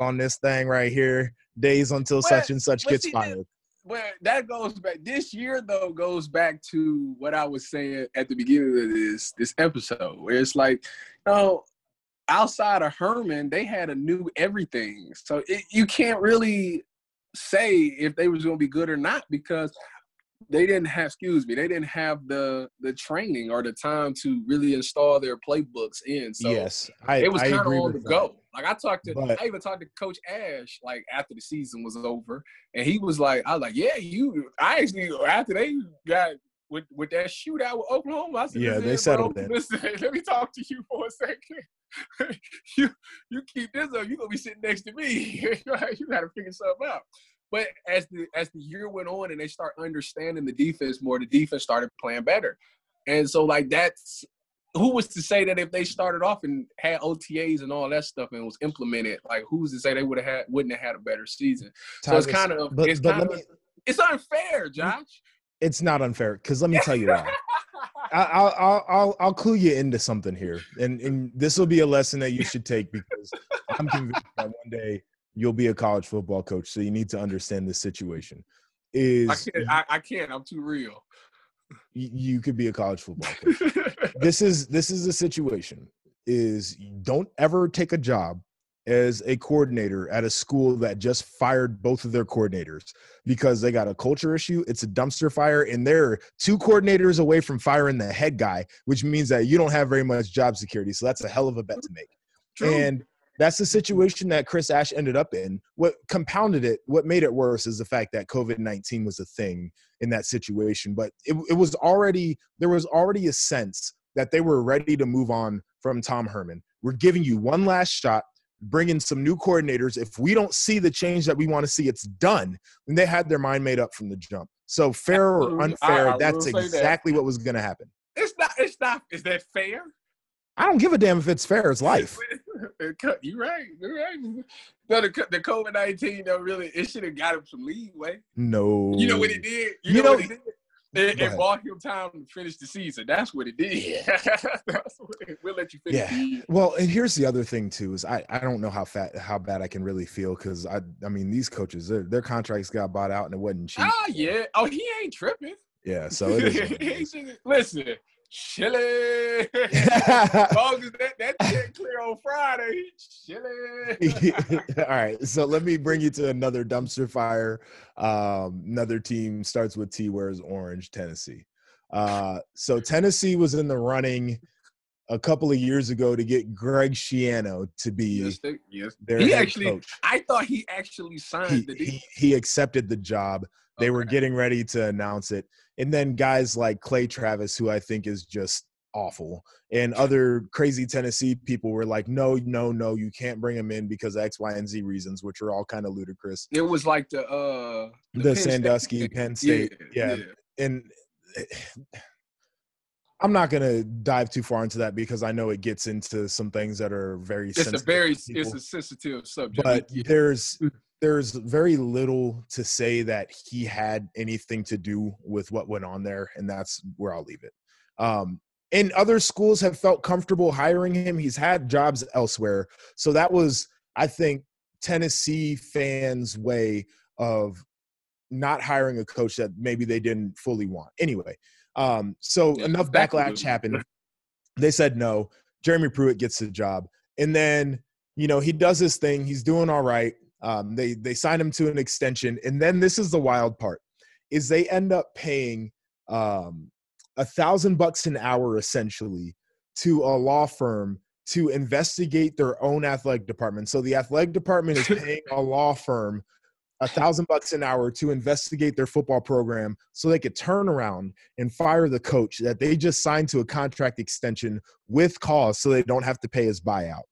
on this thing right here. Days until such and such gets fired." well, that goes back. This year, though, goes back to what I was saying at the beginning of this this episode, where it's like, you know, outside of Herman, they had a new everything. So it, you can't really say if they was going to be good or not because they didn't have excuse me they didn't have the the training or the time to really install their playbooks in so yes, I, it was kind of on the that. go like i talked to But- i even talked to coach ash like after the season was over and he was like i was like yeah you i actually after they got with, with that shootout with Oklahoma, I said, Yeah, "Listen, they bro, settled in. Listen, let me talk to you for a second. you you keep this up, you're gonna be sitting next to me. you gotta figure something out. But as the as the year went on and they start understanding the defense more, the defense started playing better. And so like that's who was to say that if they started off and had OTAs and all that stuff and was implemented, like who's to say they would have had wouldn't have had a better season? So it's kind of but, it's but kind of me, it's unfair, Josh. it's not unfair because let me tell you why. I'll, I'll I'll I'll clue you into something here, and and this will be a lesson that you should take because I'm convinced that one day you'll be a college football coach. So you need to understand this situation. I Is can't. I, I can't. I'm too real. y- you could be a college football coach. this is this is a situation. Is don't ever take a job as a coordinator at a school that just fired both of their coordinators because they got a culture issue. It's a dumpster fire, and they're two coordinators away from firing the head guy, which means that you don't have very much job security. So that's a hell of a bet to make. True. And that's the situation that Chris Ash ended up in. What compounded it, what made it worse is the fact that COVID 19 was a thing in that situation. But it, it was already, there was already a sense that they were ready to move on from Tom Herman. We're giving you one last shot, bring in some new coordinators. If we don't see the change that we want to see, it's done. And they had their mind made up from the jump. So fair or unfair, I- I that's say that. exactly what was going to happen. it's not. It's not. Is that fair? I don't give a damn if it's fair. It's life. You're right. You're right. No, the, the COVID nineteen though really it should have got him some leeway. No. You know what it did? You, You know, know- what it did? It, it bought him time to finish the season. That's what it did. That's what it, we'll let you finish Yeah. Well, and here's the other thing too is I, I don't know how fat how bad I can really feel because I I mean these coaches their their contracts got bought out and it wasn't cheap. Ah, yeah. Oh, he ain't tripping. Yeah, so it is. what it He is. ain't- Listen, chilling. As long as that, that check clear on Friday, chilling. All right, so let me bring you to another dumpster fire. Um, another team starts with T, wears orange, Tennessee. Uh, so Tennessee was in the running a couple of years ago to get Greg Schiano to be yes, they- yes. He actually, coach. I thought he actually he, signed the deal. he, he accepted the job. They were getting ready to announce it. And then guys like Clay Travis, who I think is just awful, and other crazy Tennessee people were like, no, no, no, you can't bring him in because of X, Y, and Z reasons, which are all kind of ludicrous. It was like the uh The, Penn Sandusky, thing. Penn State. Yeah. And I'm not going to dive too far into that because I know it gets into some things that are very It's a sensitive very it's a sensitive subject. but Yeah. there's there's very little to say that he had anything to do with what went on there and that's where i'll leave it. Um and other schools have felt comfortable hiring him. He's had jobs elsewhere. So that was i think tennessee fans way of not hiring a coach that maybe they didn't fully want. Anyway um so Yeah, enough backlash happened. They said no. Jeremy pruitt gets the job. And then you know he does his thing. He's doing all right um, they they sign him to an extension and then this is the wild part is they end up paying um, a thousand bucks an hour essentially to a law firm to investigate their own athletic department so the athletic department is paying a law firm a thousand bucks an hour to investigate their football program so they could turn around and fire the coach that they just signed to a contract extension with cause so they don't have to pay his buyout.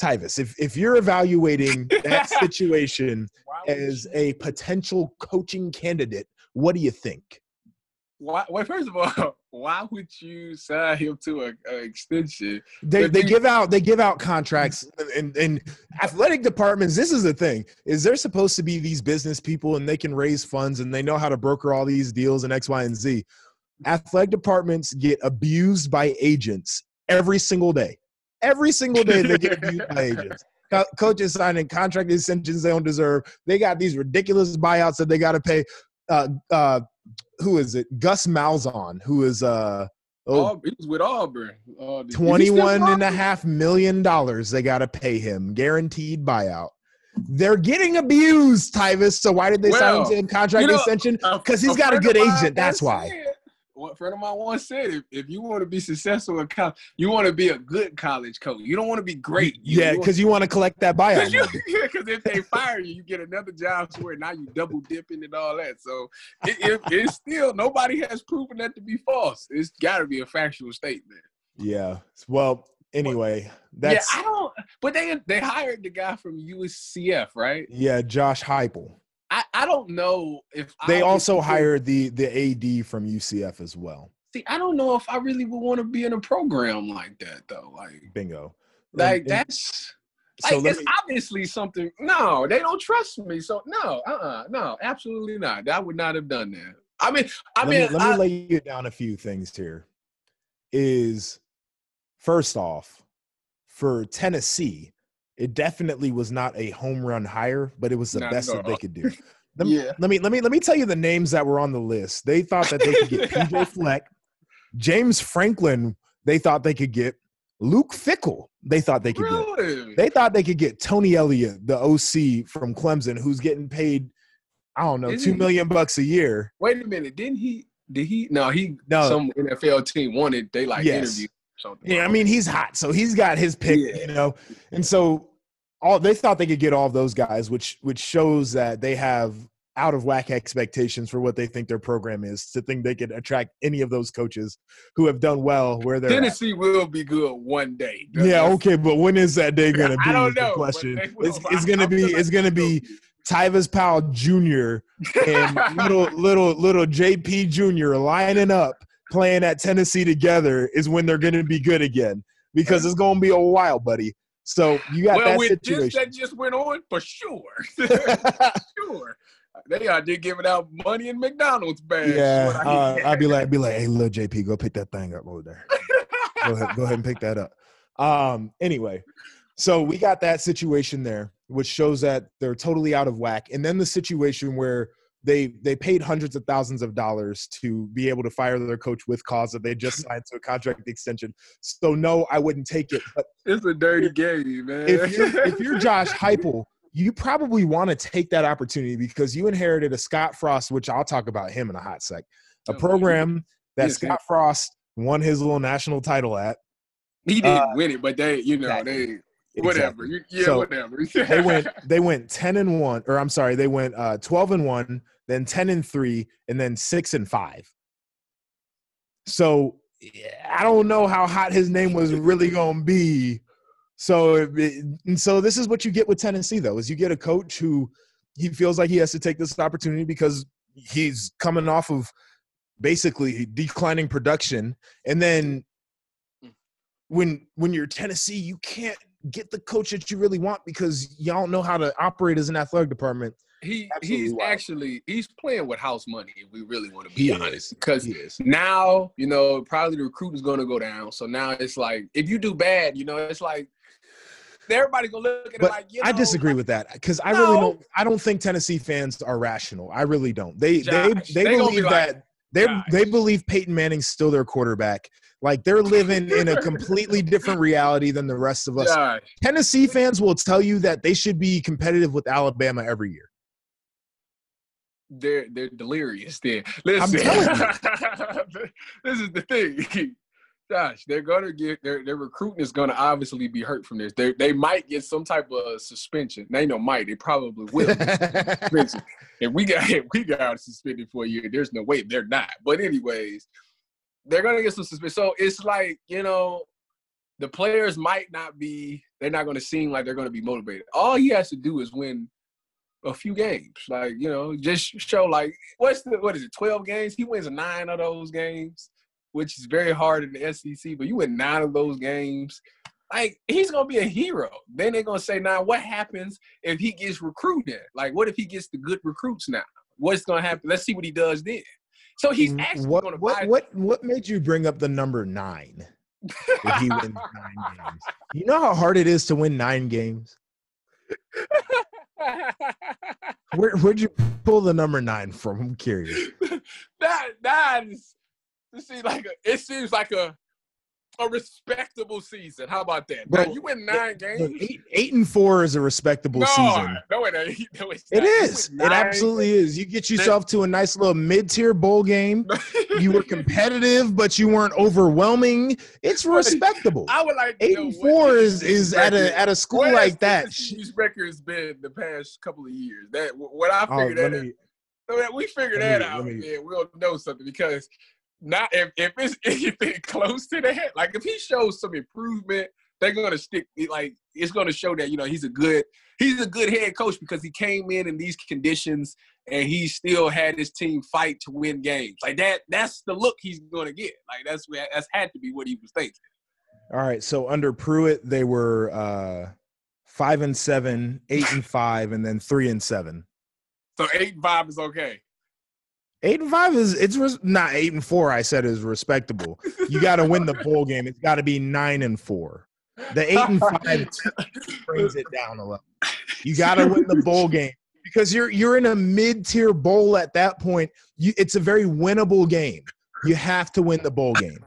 Tyvis, if, if you're evaluating that situation as a potential coaching candidate, what do you think? why, well, first of all, why would you sign him to a, extension? They, they you- give out they give out contracts and, and athletic departments. This is the thing: is they're supposed to be these business people and they can raise funds and they know how to broker all these deals and X, Y, and Z. Athletic departments get abused by agents every single day. Every single day they get abused by agents. Co- Coaches signing contract extensions they don't deserve. They got these ridiculous buyouts that they got to pay. Uh, uh, who is it? Gus Malzahn, who is uh, oh, he was with Auburn. Uh, is he still with 21 and a half million dollars they got to pay him guaranteed buyout they're getting abused, Tyvis. So why did they Well, sign him to contract you know, extension? Because he's got a good agent. That's why. said- One friend of mine once said, if, if you want to be successful in college, you want to be a good college coach. You don't want to be great. You, Yeah, because you want to collect that buyout. Because money. if they fire you, you get another job where Now you double dipping and all that. So it, it, it's still nobody has proven that to be false. It's got to be a factual statement. Yeah. Well, anyway, that's yeah, I don't. But they they hired the guy from UCF, right? yeah, Josh Heupel. I, I don't know if They would also hired the the AD from UCF as well. See, I don't know if I really would want to be in a program like that though. Like, Bingo. like And- that's. so like, let it's me- obviously something. No, they don't trust me. So no, uh, uh no, absolutely not. I would not have done that. I mean, I let mean, me, let I- me lay you down a few things here. Is first off, for Tennessee, it definitely was not a home run hire, but it was the Not best that they could do. Let me, Yeah. let me let me let me tell you the names that were on the list. They thought that they could get PJ Fleck, James Franklin. They thought they could get Luke Fickell. They thought they could get. really? They thought they could get Tony Elliott, the OC from Clemson, who's getting paid, I don't know, Isn't two he- bucks a year. Wait a minute. Didn't he? Did he? No, he. No. Some NFL team wanted. They like Yes. interviewed or something. Yeah, I mean he's hot, so he's got his pick, Yeah. you know. And so all they thought they could get all of those guys, which which shows that they have out of whack expectations for what they think their program is to think they could attract any of those coaches who have done well where they're at. Tennessee will be good one day. Yeah, okay, but when is that day gonna be? I don't know. question. It's, it's gonna I be it's gonna be Tyvis Powell Jr. and little little little JP Jr. lining up playing at Tennessee together is when they're going to be good again because it's going to be a while, buddy. So you got well, that with situation. this that just went on, for sure, sure. They out there giving out money in McDonald's bags. yeah, uh. I'd be like, be like, hey, little JP, go pick that thing up over there. go ahead, go ahead and pick that up. Um, anyway, so we got that situation there, which shows that they're totally out of whack. And then the situation where they they paid hundreds of thousands of dollars to be able to fire their coach with cause that they just signed to a contract extension. So no, I wouldn't take it. But it's a dirty game, man. if you're if you're Josh Heupel, you probably want to take that opportunity because you inherited a Scott Frost, which I'll talk about him in a hot sec. A Oh, program that Scott Frost won his little national title at. he didn't uh, win it, but they, you know, exactly. they whatever. Exactly. Yeah, So, whatever. they went they went 10 and 1 or i'm sorry they went uh 12 and 1 then 10 and 3 and then 6 and 5 so i don't know how hot his name was really going to be so it- and so this is what you get with tennessee though is you get a coach who he feels like he has to take this opportunity because he's coming off of basically declining production and then when when you're Tennessee, you can't get the coach that you really want because y'all don't know how to operate as an athletic department. he absolutely he's wild. actually he's playing with house money. If we really want to be He honest, because He is. now you know probably the recruit is going to go down. So now it's like if you do bad, you know, it's like everybody's gonna look at it But like you I disagree with that because I really don't. I don't think Tennessee fans are rational. I really don't. They Josh, they they they gonna be believe like, that they Josh. they believe Peyton Manning's still their quarterback. Like they're living in a completely different reality than the rest of us. Josh, Tennessee fans will tell you that they should be competitive with Alabama every year. they're they're delirious. There, listen. this is the thing. Josh, they're gonna get their their recruiting is gonna obviously be hurt from this. They they might get some type of suspension. They know might. They probably will. if we got if we got suspended for a year, there's no way they're not. But anyways, they're gonna get some suspension. So it's like you know, the players might not be. They're not gonna seem like they're gonna be motivated. All he has to do is win a few games. Like you know, just show like what's the what is it? Twelve games. He wins nine of those games, which is very hard in the SEC. But you win nine of those games. Like he's gonna be a hero. Then they're gonna say, now what happens if he gets recruited? Like, what if he gets the good recruits now? What's gonna happen? Let's see what he does then. So he's actually what gonna what buy. what what made you bring up the number nine? If he wins nine games, you know how hard it is to win nine games. Where where'd you pull the number nine from? I'm curious. that that is it seems like a it seems like a a respectable season. How about that? Bro, now, you win nine games. Eight, eight, and four is a respectable no, season. No, it ain't. No, it's it is. It absolutely is. You get yourself to a nice little mid-tier bowl game. you were competitive, but you weren't overwhelming. It's respectable. I would like eight and four is is at a at a school like that. These records been the past couple of years. That what I figured oh, that. Me, we figured that me, out. Me, yeah, we'll know something because not if, if it's anything close to that, like if he shows some improvement, they're gonna stick like it's gonna show that you know he's a good he's a good head coach because he came in in these conditions and he still had his team fight to win games. Like that that's the look he's gonna get. Like that's that's had to be what he was thinking. All right, so under Pruitt they were uh five and seven, eight and five, and then three and seven. So eight and five is okay. Eight and five is it's res- not eight and four. I said is respectable. You got to win the bowl game. It's got to be nine and four. The eight and five brings it down a little. You got to win the bowl game because you're you're in a mid tier bowl at that point. You, it's a very winnable game. You have to win the bowl game.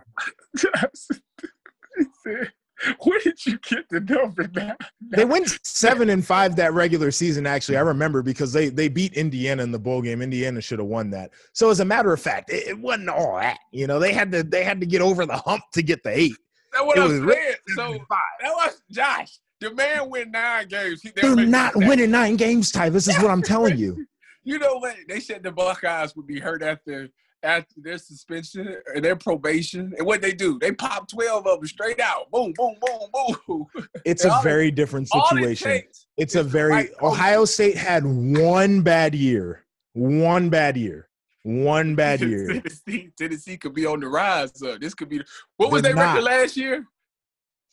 Where did you get the number now? They went seven and five that regular season. Actually, I remember because they they beat Indiana in the bowl game. Indiana should have won that. So as a matter of fact, it, it, wasn't all that. You know, they had to they had to get over the hump to get the eight. That's what it I'm saying. So that uh, was Josh. The man win nine games. They're not winning nine games, Ty. This is what I'm telling you. You know what? They said the Buckeyes would be hurt after after their suspension or their probation. And what they do, they pop 12 of them straight out. Boom, boom, boom, boom. It's a very different situation. It it's a very right Ohio State had one bad year. One bad year. One bad year. Tennessee, Tennessee could be on the rise. Uh, this could be what was their record last year?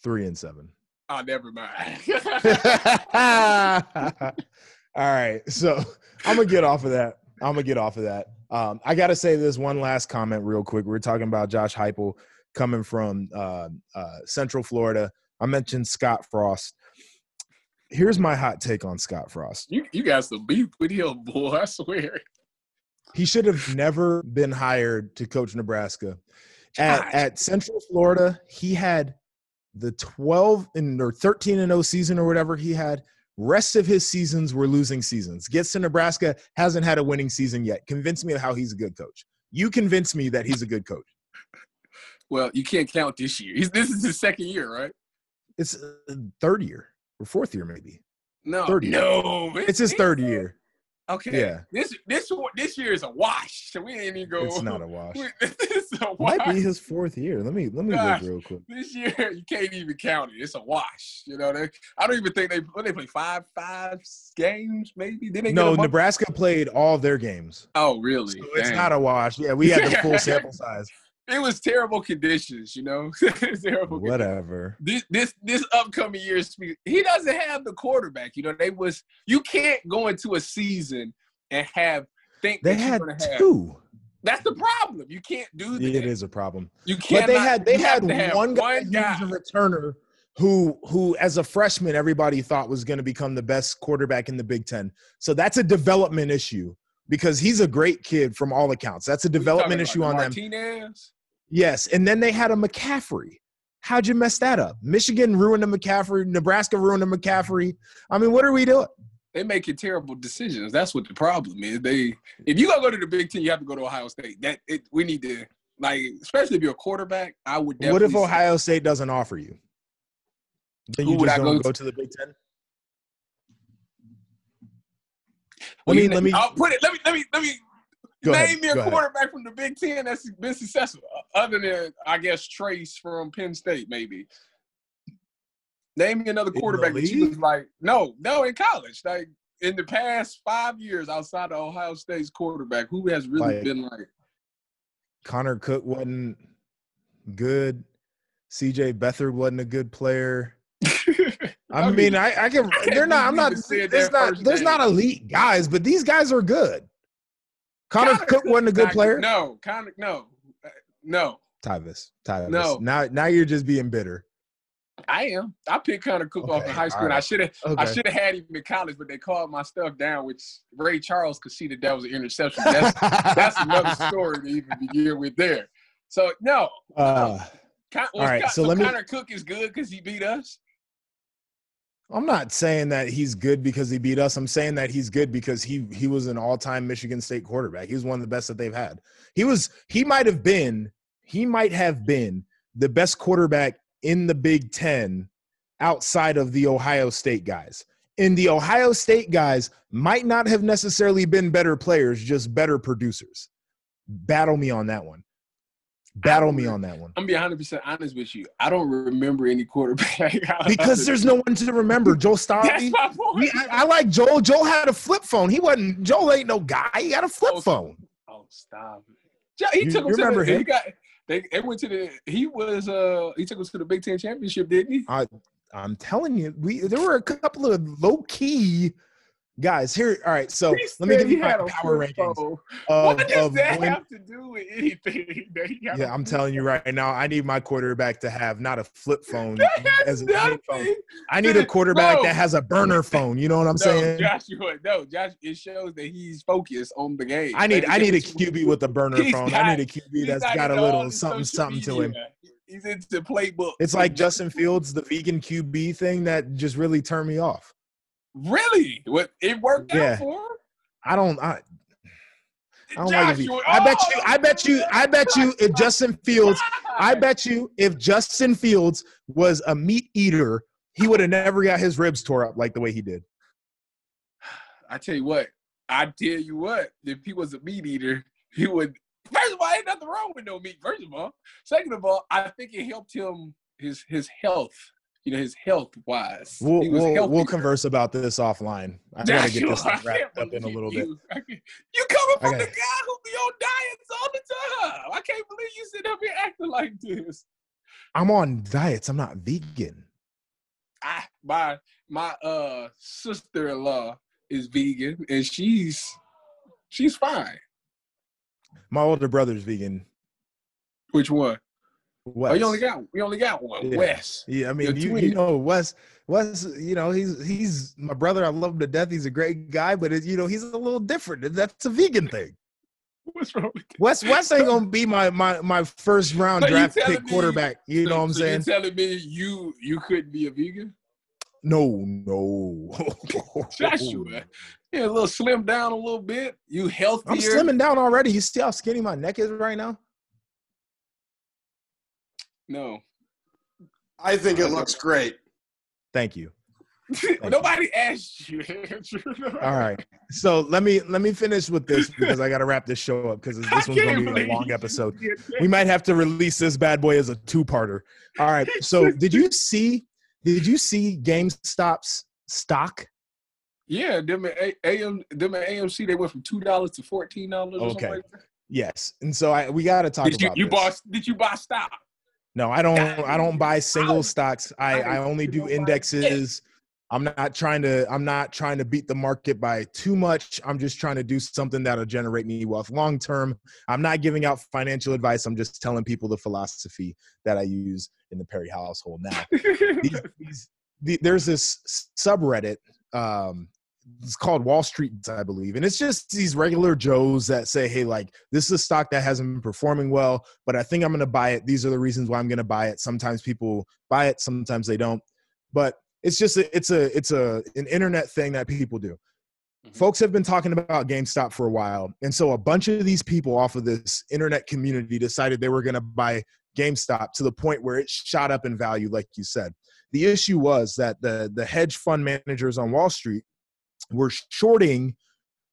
Three and seven. Oh, never mind. All right. So I'm gonna get off of that. I'm gonna get off of that. Um, I got to say this one last comment real quick. We are talking about Josh Heupel coming from uh, uh, Central Florida. I mentioned Scott Frost. Here's my hot take on Scott Frost. You, you got some beef with him, boy. I swear. He should have never been hired to coach Nebraska. At, at Central Florida, he had the 12 and or 13 and 0 season or whatever he had Rest of his seasons were losing seasons. Gets to Nebraska, hasn't had a winning season yet. Convince me of how he's a good coach. You convince me that he's a good coach. Well, you can't count this year. He's, this is his second year, right? It's uh, third year or fourth year, maybe. No, third year. no, it's, it's his third year. Okay. Yeah. This this this year is a wash. So we ain't even go. It's not a wash. it's a wash. Might be his fourth year. Let me let me Gosh, look real quick. This year you can't even count it. It's a wash. You know, they, I don't even think they when they play five five games maybe. Did they no, Nebraska played all their games. Oh really? So it's not a wash. Yeah, we had the full sample size it was terrible conditions, you know. terrible Whatever. This this this upcoming year, he doesn't have the quarterback. You know, they was you can't go into a season and have think they had two. That's the problem. You can't do that. It is a problem. You can't. But they had they had one guy, one guy. who's a returner who who as a freshman everybody thought was going to become the best quarterback in the Big Ten. So that's a development issue because he's a great kid from all accounts. That's a development issue on Martinez? them. Yes, and then they had a McCaffrey. How'd you mess that up? Michigan ruined the McCaffrey. Nebraska ruined the McCaffrey. I mean, what are we doing? They're making terrible decisions. That's what the problem is. They if you gonna go to the Big Ten, you have to go to Ohio State. That it, we need to like, especially if you're a quarterback. I would. What if Ohio State doesn't offer you? Then you just don't go, go to the Big Ten. Let me let me. I'll put it. Let me let me let me Go Name ahead. me a Go quarterback ahead. from the Big Ten that's been successful, uh, other than I guess Trace from Penn State, maybe. Name me another quarterback that you was like, no, no, in college, like in the past five years outside of Ohio State's quarterback, who has really like, been like? Connor Cook wasn't good. CJ Beathard wasn't a good player. I, I mean, I, I can. They're not. I'm not. There's not. There's not elite guys, but these guys are good. Connor, Connor Cook wasn't a good player. No, Connor, no, uh, no. Tyvis, Tyvis. No. Now, now you're just being bitter. I am. I picked Connor Cook okay, off in high school. Right. I should have. Okay. I should have had him in college, but they called my stuff down, which Ray Charles could see that that was an interception. That's that's another story to even begin with there. So no, uh, Con- All right, Con- so let me- Connor Cook is good because he beat us. I'm not saying that he's good because he beat us. I'm saying that he's good because he he was an all-time Michigan State quarterback. He was one of the best that they've had. He was he might have been he might have been the best quarterback in the Big 10 outside of the Ohio State guys. And the Ohio State guys might not have necessarily been better players, just better producers. Battle me on that one. Battle me on that one. I'm gonna be 100 percent honest with you. I don't remember any quarterback Because there's no one to remember. Joel That's Starley. my point. I, I like Joel. Joel had a flip phone. He wasn't. Joel ain't no guy. He had a flip Oh, phone. Oh, stop. Yeah, he You- took you him to the, him? He got they, they went to the he was uh he took us to the Big Ten championship, didn't he? I, I'm telling you, we there were a couple of low key guys here. All right, so He let me give you my power rankings. Of, what does that have to do with anything? that he got yeah, I'm telling you right now, I need my quarterback to have not a flip phone as a phone. I need a quarterback No. that has a burner phone. You know what I'm No, saying? Joshua, no, Josh. It shows that he's focused on the game. I need That I need a QB with a burner phone. not- I need a QB that's got a little something something to him. He's into playbook. It's like Justin Fields, the vegan QB thing that just really turned me off. Really what it worked Yeah. out for. him? I don't I, I don't like it. Joshua, I bet you oh, I bet you I bet you if Justin Fields I bet you if Justin Fields was a meat eater, he would have never got his ribs tore up like the way he did. I tell you what, I tell you what, if he was a meat eater, he would. First of all, ain't nothing wrong with no meat. First of all, second of all, I think it helped him his his health. You know, his health wise. We'll we'll, we'll converse about this offline. I gotta get this Joshua, thing I wrapped up in a little bit. you. Can't- You coming from the guy who be on diets all the time. I can't believe you sit up here acting like this. I'm on diets. I'm not vegan. I my my uh sister in law is vegan and she's she's fine. My older brother's vegan. Which one? Wes. Oh, you only got we only got one. Yeah. Wes. Yeah, I mean, you, you, know, Wes, Wes, you know, he's he's my brother. I love him to death. He's a great guy, but it, you know, he's a little different. That's a vegan thing. What's wrong with that? Wes, Wes ain't gonna be my my my first round So draft pick quarterback. You know what I'm so saying? You're telling me you you couldn't be a vegan? No, no. Joshua. Yeah, a little slim down a little bit. You healthier. I'm slimming down already. You see how skinny my neck is right now? No. I think it uh, looks great. Thank you. Nobody asked you. All right. So let me let me finish with this because I got to wrap this show up because this one's going to be a long episode. We might have to release this bad boy as a two-parter. All right. So did you see did you see GameStop's stock? Yeah, them at AM, them AMC, they went from two dollars to fourteen dollars. Okay. Like that. Yes. And so I we got to talk Did you about you this. bought? Did you buy stock? No, I don't. I don't buy single I- stocks. I I only do indexes. I'm not trying to. I'm not trying to beat the market by too much. I'm just trying to do something that'll generate me wealth long term. I'm not giving out financial advice. I'm just telling people the philosophy that I use in the Perry household. Now, these, these, the, there's this subreddit. Um, it's called Wall Street, I believe, and it's just these regular Joes that say, "Hey, like this is a stock that hasn't been performing well, but I think I'm going to buy it. These are the reasons why I'm going to buy it." Sometimes people buy it, sometimes they don't, but it's just a, it's a it's a an internet thing that people do. Mhm. Folks have been talking about GameStop for a while, and so a bunch of these people off of this internet community decided they were going to buy GameStop to the point where it shot up in value, like you said. The issue was that the the hedge fund managers on Wall Street were shorting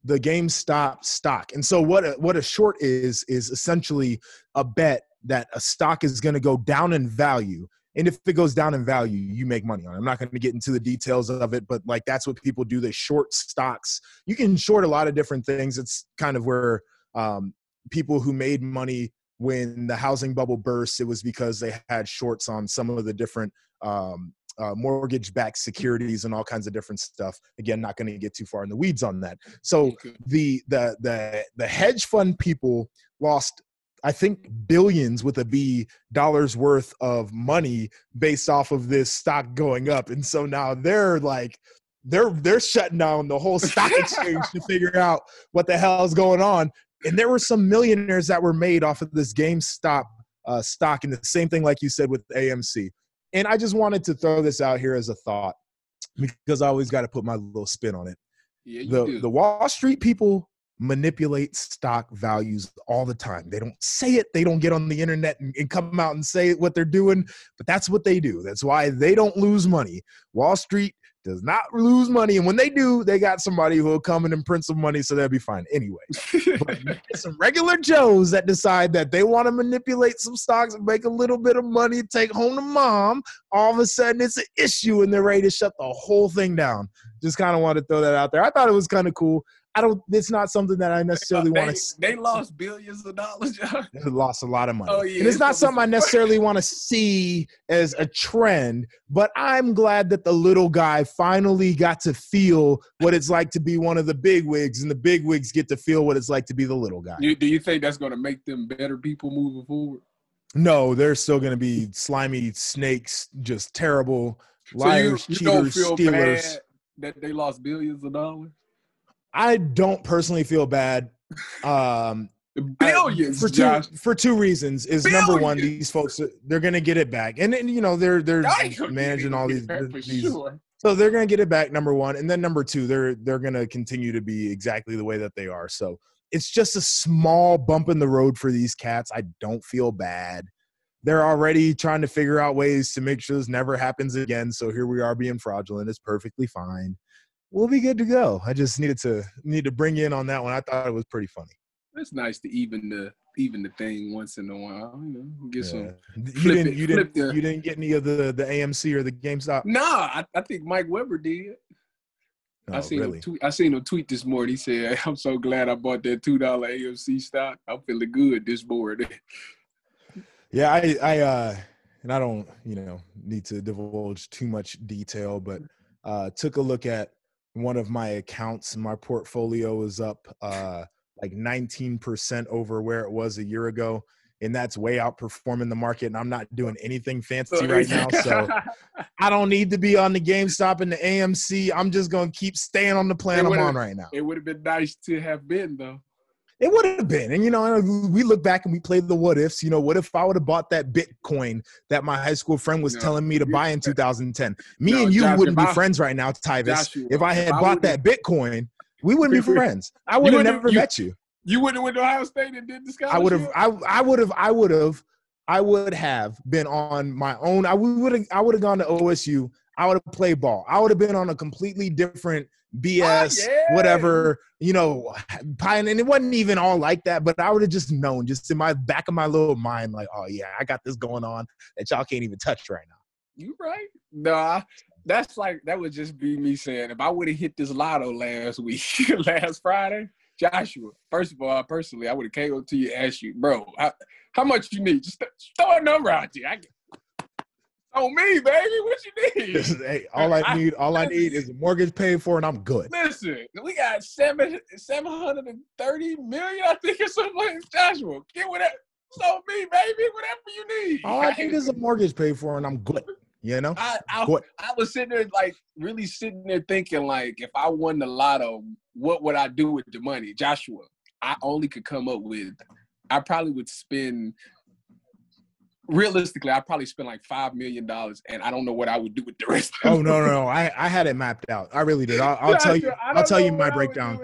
the GameStop stock. And so what a, what a short is is essentially a bet that a stock is going to go down in value. And if it goes down in value, you make money on it. I'm not going to get into the details of it, but like that's what people do. They short stocks. You can short a lot of different things. It's kind of where um, people who made money when the housing bubble burst, it was because they had shorts on some of the different um, uh, mortgage-backed securities and all kinds of different stuff. Again, not going to get too far in the weeds on that. So Okay. the the the the hedge fund people lost I think billions with a B dollars worth of money based off of this stock going up. And so now they're like they're they're shutting down the whole stock exchange to figure out what the hell is going on. And there were some millionaires that were made off of this GameStop uh, stock, and the same thing, like you said, with AMC. And I just wanted to throw this out here as a thought because I always got to put my little spin on it. Yeah, you The do. the Wall Street people manipulate stock values all the time. They don't say it, they don't get on the internet and, and come out and say what they're doing, but that's what they do. That's why they don't lose money. Wall Street does not lose money. And when they do, they got somebody who will come in and print some money, so they'll be fine. Anyway, but some regular Joes that decide that they want to manipulate some stocks and make a little bit of money, take home to mom. All of a sudden, it's an issue, and they're ready to shut the whole thing down. Just kind of wanted to throw that out there. I thought it was kind of cool. I don't. It's not something that I necessarily want to. they lost billions of dollars, John. Lost a lot of money, Oh, yeah, and it's not something I necessarily want to see as a trend. But I'm glad that the little guy finally got to feel what it's like to be one of the big wigs, and the big wigs get to feel what it's like to be the little guy. You, do you think that's going to make them better people moving forward? No, they're still going to be slimy snakes, just terrible liars, so you, you cheaters, stealers. that they lost billions of dollars? I don't personally feel bad. Um, I- Billions, for two Josh. for two reasons. Is number one these folks they're going to get it back, and, and you know they're they're I gonna managing all these, these sure. so they're going to get it back. Number one, and then number two, they're they're going to continue to be exactly the way that they are. So it's just a small bump in the road for these cats. I don't feel bad. They're already trying to figure out ways to make sure this never happens again. So here we are being fraudulent. It's perfectly fine. We'll be good to go. I just needed to need to bring you in on that one. I thought it was pretty funny. It's nice to even the even the thing once in a while. You know, get some. You didn't it- you didn't the- you didn't get any of the the AMC or the GameStop. Nah, I, I think Mike Weber did. I Oh, seen really? him tweet. I seen him tweet this morning. He said, "I'm so glad I bought that two dollar AMC stock. I'm feeling good this morning." Yeah, I, I, uh, and I don't, you know, need to divulge too much detail, but uh, took a look at one of my accounts. My portfolio is up uh, like 19% over where it was a year ago. And that's way outperforming the market. And I'm not doing anything fancy right now. So I don't need to be on the GameStop and the AMC. I'm just going to keep staying on the plan I'm on right now. it would have been nice to have been though. It would have been. And, you know, we look back and we play the what ifs. You know, what if I would have bought that Bitcoin that my high school friend was No. telling me to buy in 2010? Me No, and you Josh, wouldn't be I- friends right now, Tyvis. Joshua, if I had I bought that Bitcoin, we wouldn't be friends. I would have never you- met you. You wouldn't have went to Ohio State and did scholarship. I would have. I, I would have. I would have. I would have been on my own. I would have. I would have gone to OSU. I would have played ball. I would have been on a completely different Ah, BS, Oh, yeah. whatever. You know, pie- and it wasn't even all like that. But I would have just known, just in my back of my little mind, like, oh yeah, I got this going on that y'all can't even touch right now. You right? Nah, that's like that would just be me saying if I would have hit this lotto last week, last Friday, Joshua. First of all, personally, I would have came up to you and asked you, bro, how, how much you need? Just, just throw a number out there. I, on me, baby. What you need? hey, all I need, all I need is a mortgage paid for, and I'm good. Listen, we got seven seven hundred and thirty million, I think, or something like Joshua. Get whatever. So me, baby, whatever you need. All I need is a mortgage paid for, and I'm good. You know. I, I? I was sitting there like really sitting there thinking like if I won the lotto, what would I do with the money? Joshua, I only could come up with I probably would spend realistically, I probably spend like five million dollars and I don't know what I would do with the rest of Oh no, no, no! I, I had it mapped out. I really did. I'll, I'll tell you. I'll tell you my I breakdown.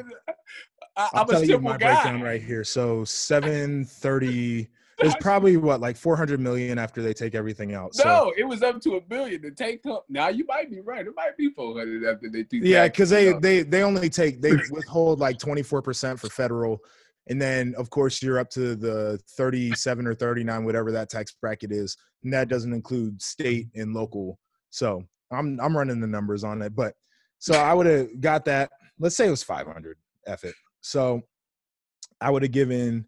I, I'll I'm a tell you my guy. breakdown right here. So seven thirty. There's probably what like four hundred million after they take everything out. So No, it was up to a billion to take home. Now you might be right. It might be four hundred after they do. yeah, because they they they only take they withhold like twenty four percent for federal, and then of course you're up to the thirty seven or thirty nine whatever that tax bracket is, and that doesn't include state and local. So I'm I'm running the numbers on it, but so I would have got that. Let's say it was five hundred. F it. So I would have given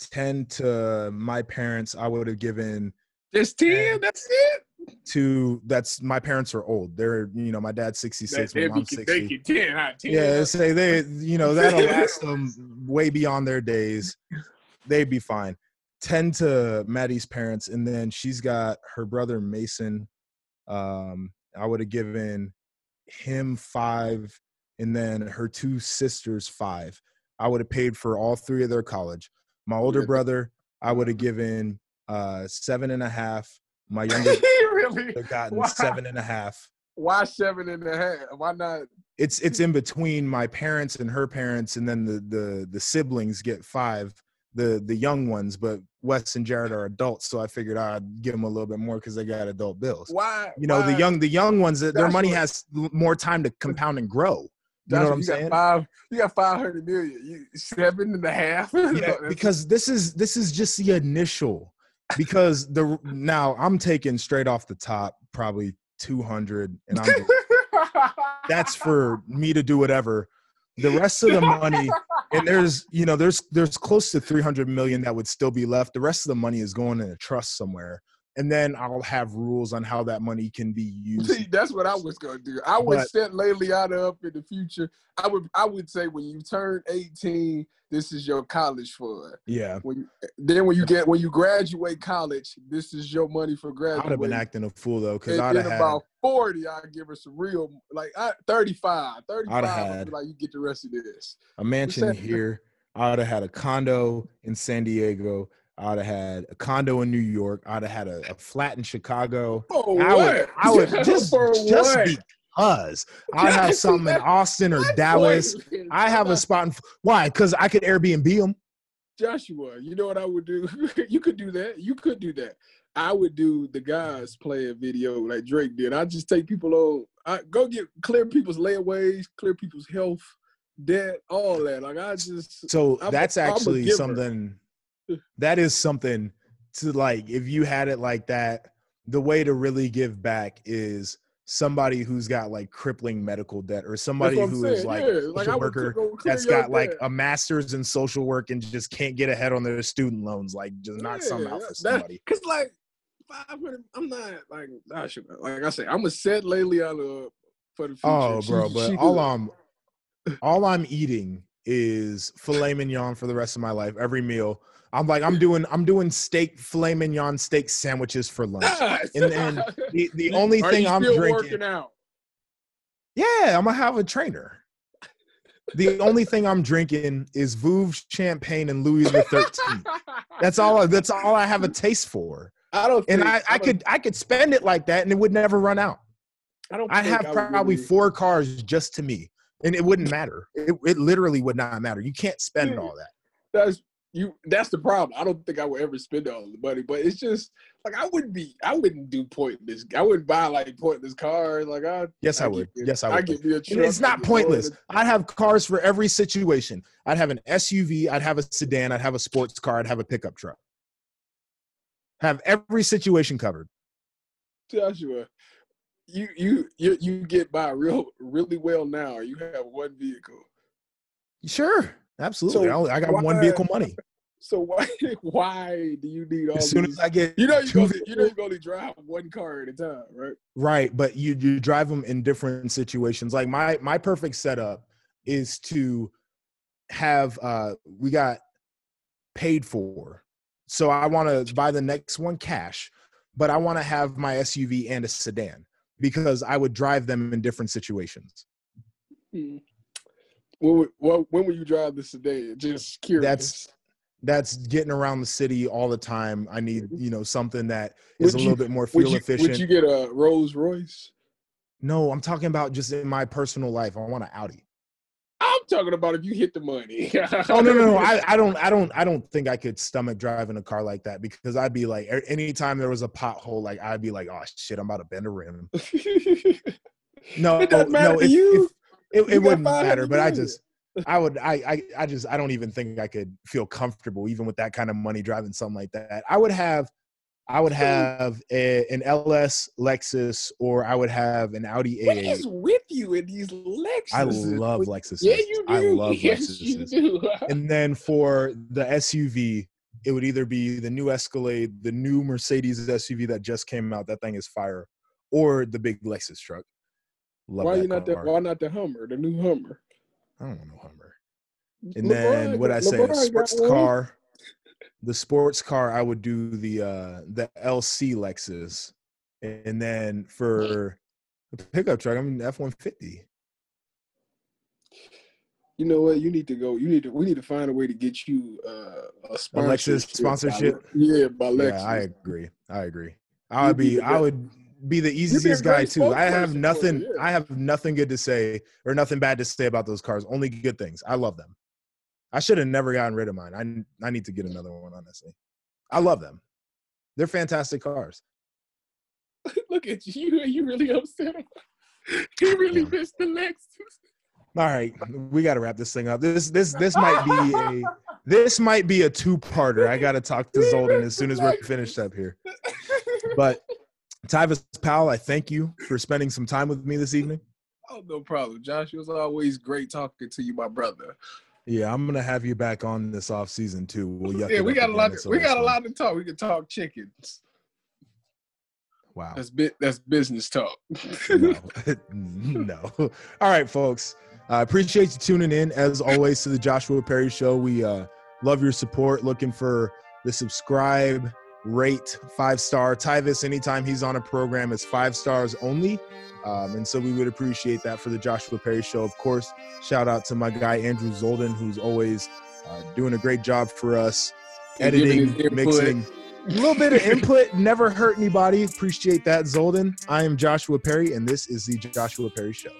ten to my parents. I would have given just ten. That's it. To that's my parents are old. They're you know my dad's sixty six, my mom's sixty. they get ten out ten. Yeah, say they, you know, that'll last them way beyond their days. They'd be fine. Ten to Maddie's parents, and then she's got her brother Mason. Um, I would have given him five, and then her two sisters five. I would have paid for all three of their college. My older brother, I would have given uh, seven and a half. My younger really? have gotten Wow. seven and a half. Why seven and a half? Why not? It's it's in between my parents and her parents, and then the the the siblings get five, the the young ones. But Wes and Jared are adults, so I figured I'd give them a little bit more because they got adult bills. Why? You know, the young the young ones, that their money what- has more time to compound and grow. You know what I'm you saying? Got five, you got five hundred million. You seven and a half. yeah, because this is this is just the initial. Because the now I'm taking straight off the top probably 200, and I'm that's for me to do whatever. The rest of the money, and there's you know there's there's close to 300 million that would still be left. The rest of the money is going in a trust somewhere, and then I'll have rules on how that money can be used. See, that's what I was gonna do. I would But- set Leiliana up in the future. I would I would say when you turn 18, this is your college fund. Yeah, When you, then when you get when you graduate college, this is your money for I'd graduating. have been acting a fool though, because I'd have had about 40, I'd give her some real like I, 35. 35 I'd I'd had- like you get the rest of this. a mansion here. I'd have had a condo in San Diego. I'd have had a condo in New York. I'd have had a, a flat in Chicago. For I would, what? I would just, For just what? because I'd have something in Austin or Dallas. I have a spot in why? Because I could Airbnb them. Joshua, you know what I would do? you could do that. You could do that. I would do the God's Plan video like Drake did. I just take people on. I go get clear people's layaways, clear people's health, debt, all that. Like I just So I'm that's actually something. That is something to like. If you had it like that, the way to really give back is somebody who's got like crippling medical debt or somebody who is like yeah, a like worker go that's got like a master's in social work and just can't get ahead on their student loans. Like just knock something out for somebody. Cause like five hundred, I'm not like I should like I say I'm gonna set Leiliana up for the future. Oh, She- bro, but she all. I'm all I'm eating is filet mignon for the rest of my life. Every meal, I'm like I'm doing I'm doing steak filet mignon steak sandwiches for lunch. And then The the only Are thing I'm drinking, working out. yeah, I'm gonna have a trainer. The only thing I'm drinking is Veuve champagne and Louis the Thirteenth. That's all. That's all I have a taste for. I don't. And I, I could I could spend it like that and it would never run out. I don't. I have would probably really- four cars just to me, and it wouldn't matter. It, it literally would not matter. You can't spend all that. That's you. That's the problem. I don't think I would ever spend all the money, but it's just like I wouldn't be. I wouldn't do pointless. I wouldn't buy like pointless cars. Like I. Yes, I get would. a- Yes, I I would. get a truck. it's not pointless. I'd have cars for every situation. I'd have an SUV. I'd have a sedan. I'd have a sports car. I'd have a pickup truck. Have every situation covered. Joshua, you you you you get by real really well now. You have one vehicle. Sure, absolutely. So I only- I got one vehicle money. So why why do you need all As soon these? as I get you know you go you know you only drive one car at a time, right? Right, but you you drive them in different situations. Like my my perfect setup is to have uh we got paid for. So I want to buy the next one cash, but I want to have my SUV and a sedan because I would drive them in different situations. Hmm. When would- when when will you drive this today? Just curious. That's That's getting around the city all the time. I need, mm-hmm. you know, something that is Would a you- little bit more would fuel you, efficient. Would you get a Rolls Royce? no, I'm talking about just in my personal life. I want an Audi. I'm talking about if you hit the money. Oh no, no, no. I, I don't, I don't, I don't think I could stomach driving a car like that because I'd be like, anytime there was a pothole, like I'd be like, oh shit, I'm about to bend a rim. No, It doesn't matter no, to if, you. if- it, it wouldn't matter. But I just, I would, I, I, I just, I don't even think I could feel comfortable even with that kind of money driving something like that. I would have, I would have a, an LS Lexus or I would have an Audi what A8. is with you in these Lexuses? I love Lexus. Yeah, you do. I love yes, you do. And then for the SUV, it would either be the new Escalade, the new Mercedes SUV that just came out. That thing is fire, or the big Lexus truck. Love why you not the why not the Hummer, the new Hummer? I don't want no Hummer. And then what I say, LeBron a got sports one. car. The sports car, I would do the uh the LC Lexus, and then for the pickup truck, I'm an F one fifty. You know what? You need to go. You need to. We need to find a way to get you uh, a sponsorship. Lexus sponsorship? By, yeah, by Lexus. Yeah, I agree. I agree. I would be. I would be the easiest guy too. I have for nothing. yeah. I have nothing good to say or nothing bad to say about those cars. Only good things. I love them. I should have never gotten rid of mine. I I need to get another one. Honestly, I love them. They're fantastic cars. Look at you. You you really upset. he really missed the Lexus. All right, we got to wrap this thing up. This this this might be a this might be a two parter. I got to talk to Zolden as soon as we're finished up here. But Tyvis Powell, I thank you for spending some time with me this evening. Oh, no problem, Josh. It was always great talking to you, my brother. Yeah, I'm gonna have you back on this off season too. We'll yeah, we got a lot. It's we got a lot to talk. We can talk chickens. Wow. That's bit. That's business talk. no. no. All right, folks. I appreciate you tuning in as always to the Joshua Perry Show. We uh, love your support. Looking for the subscribe, rate, five star. Tyvis, anytime he's on a program, it's five stars only. Um, and so we would appreciate that for the Joshua Perry Show. Of course, shout out to my guy Andrew Zolden, who's always uh, doing a great job for us, editing, mixing. A little bit of input never hurt anybody. Appreciate that, Zolden. I am Joshua Perry, and this is the Joshua Perry Show.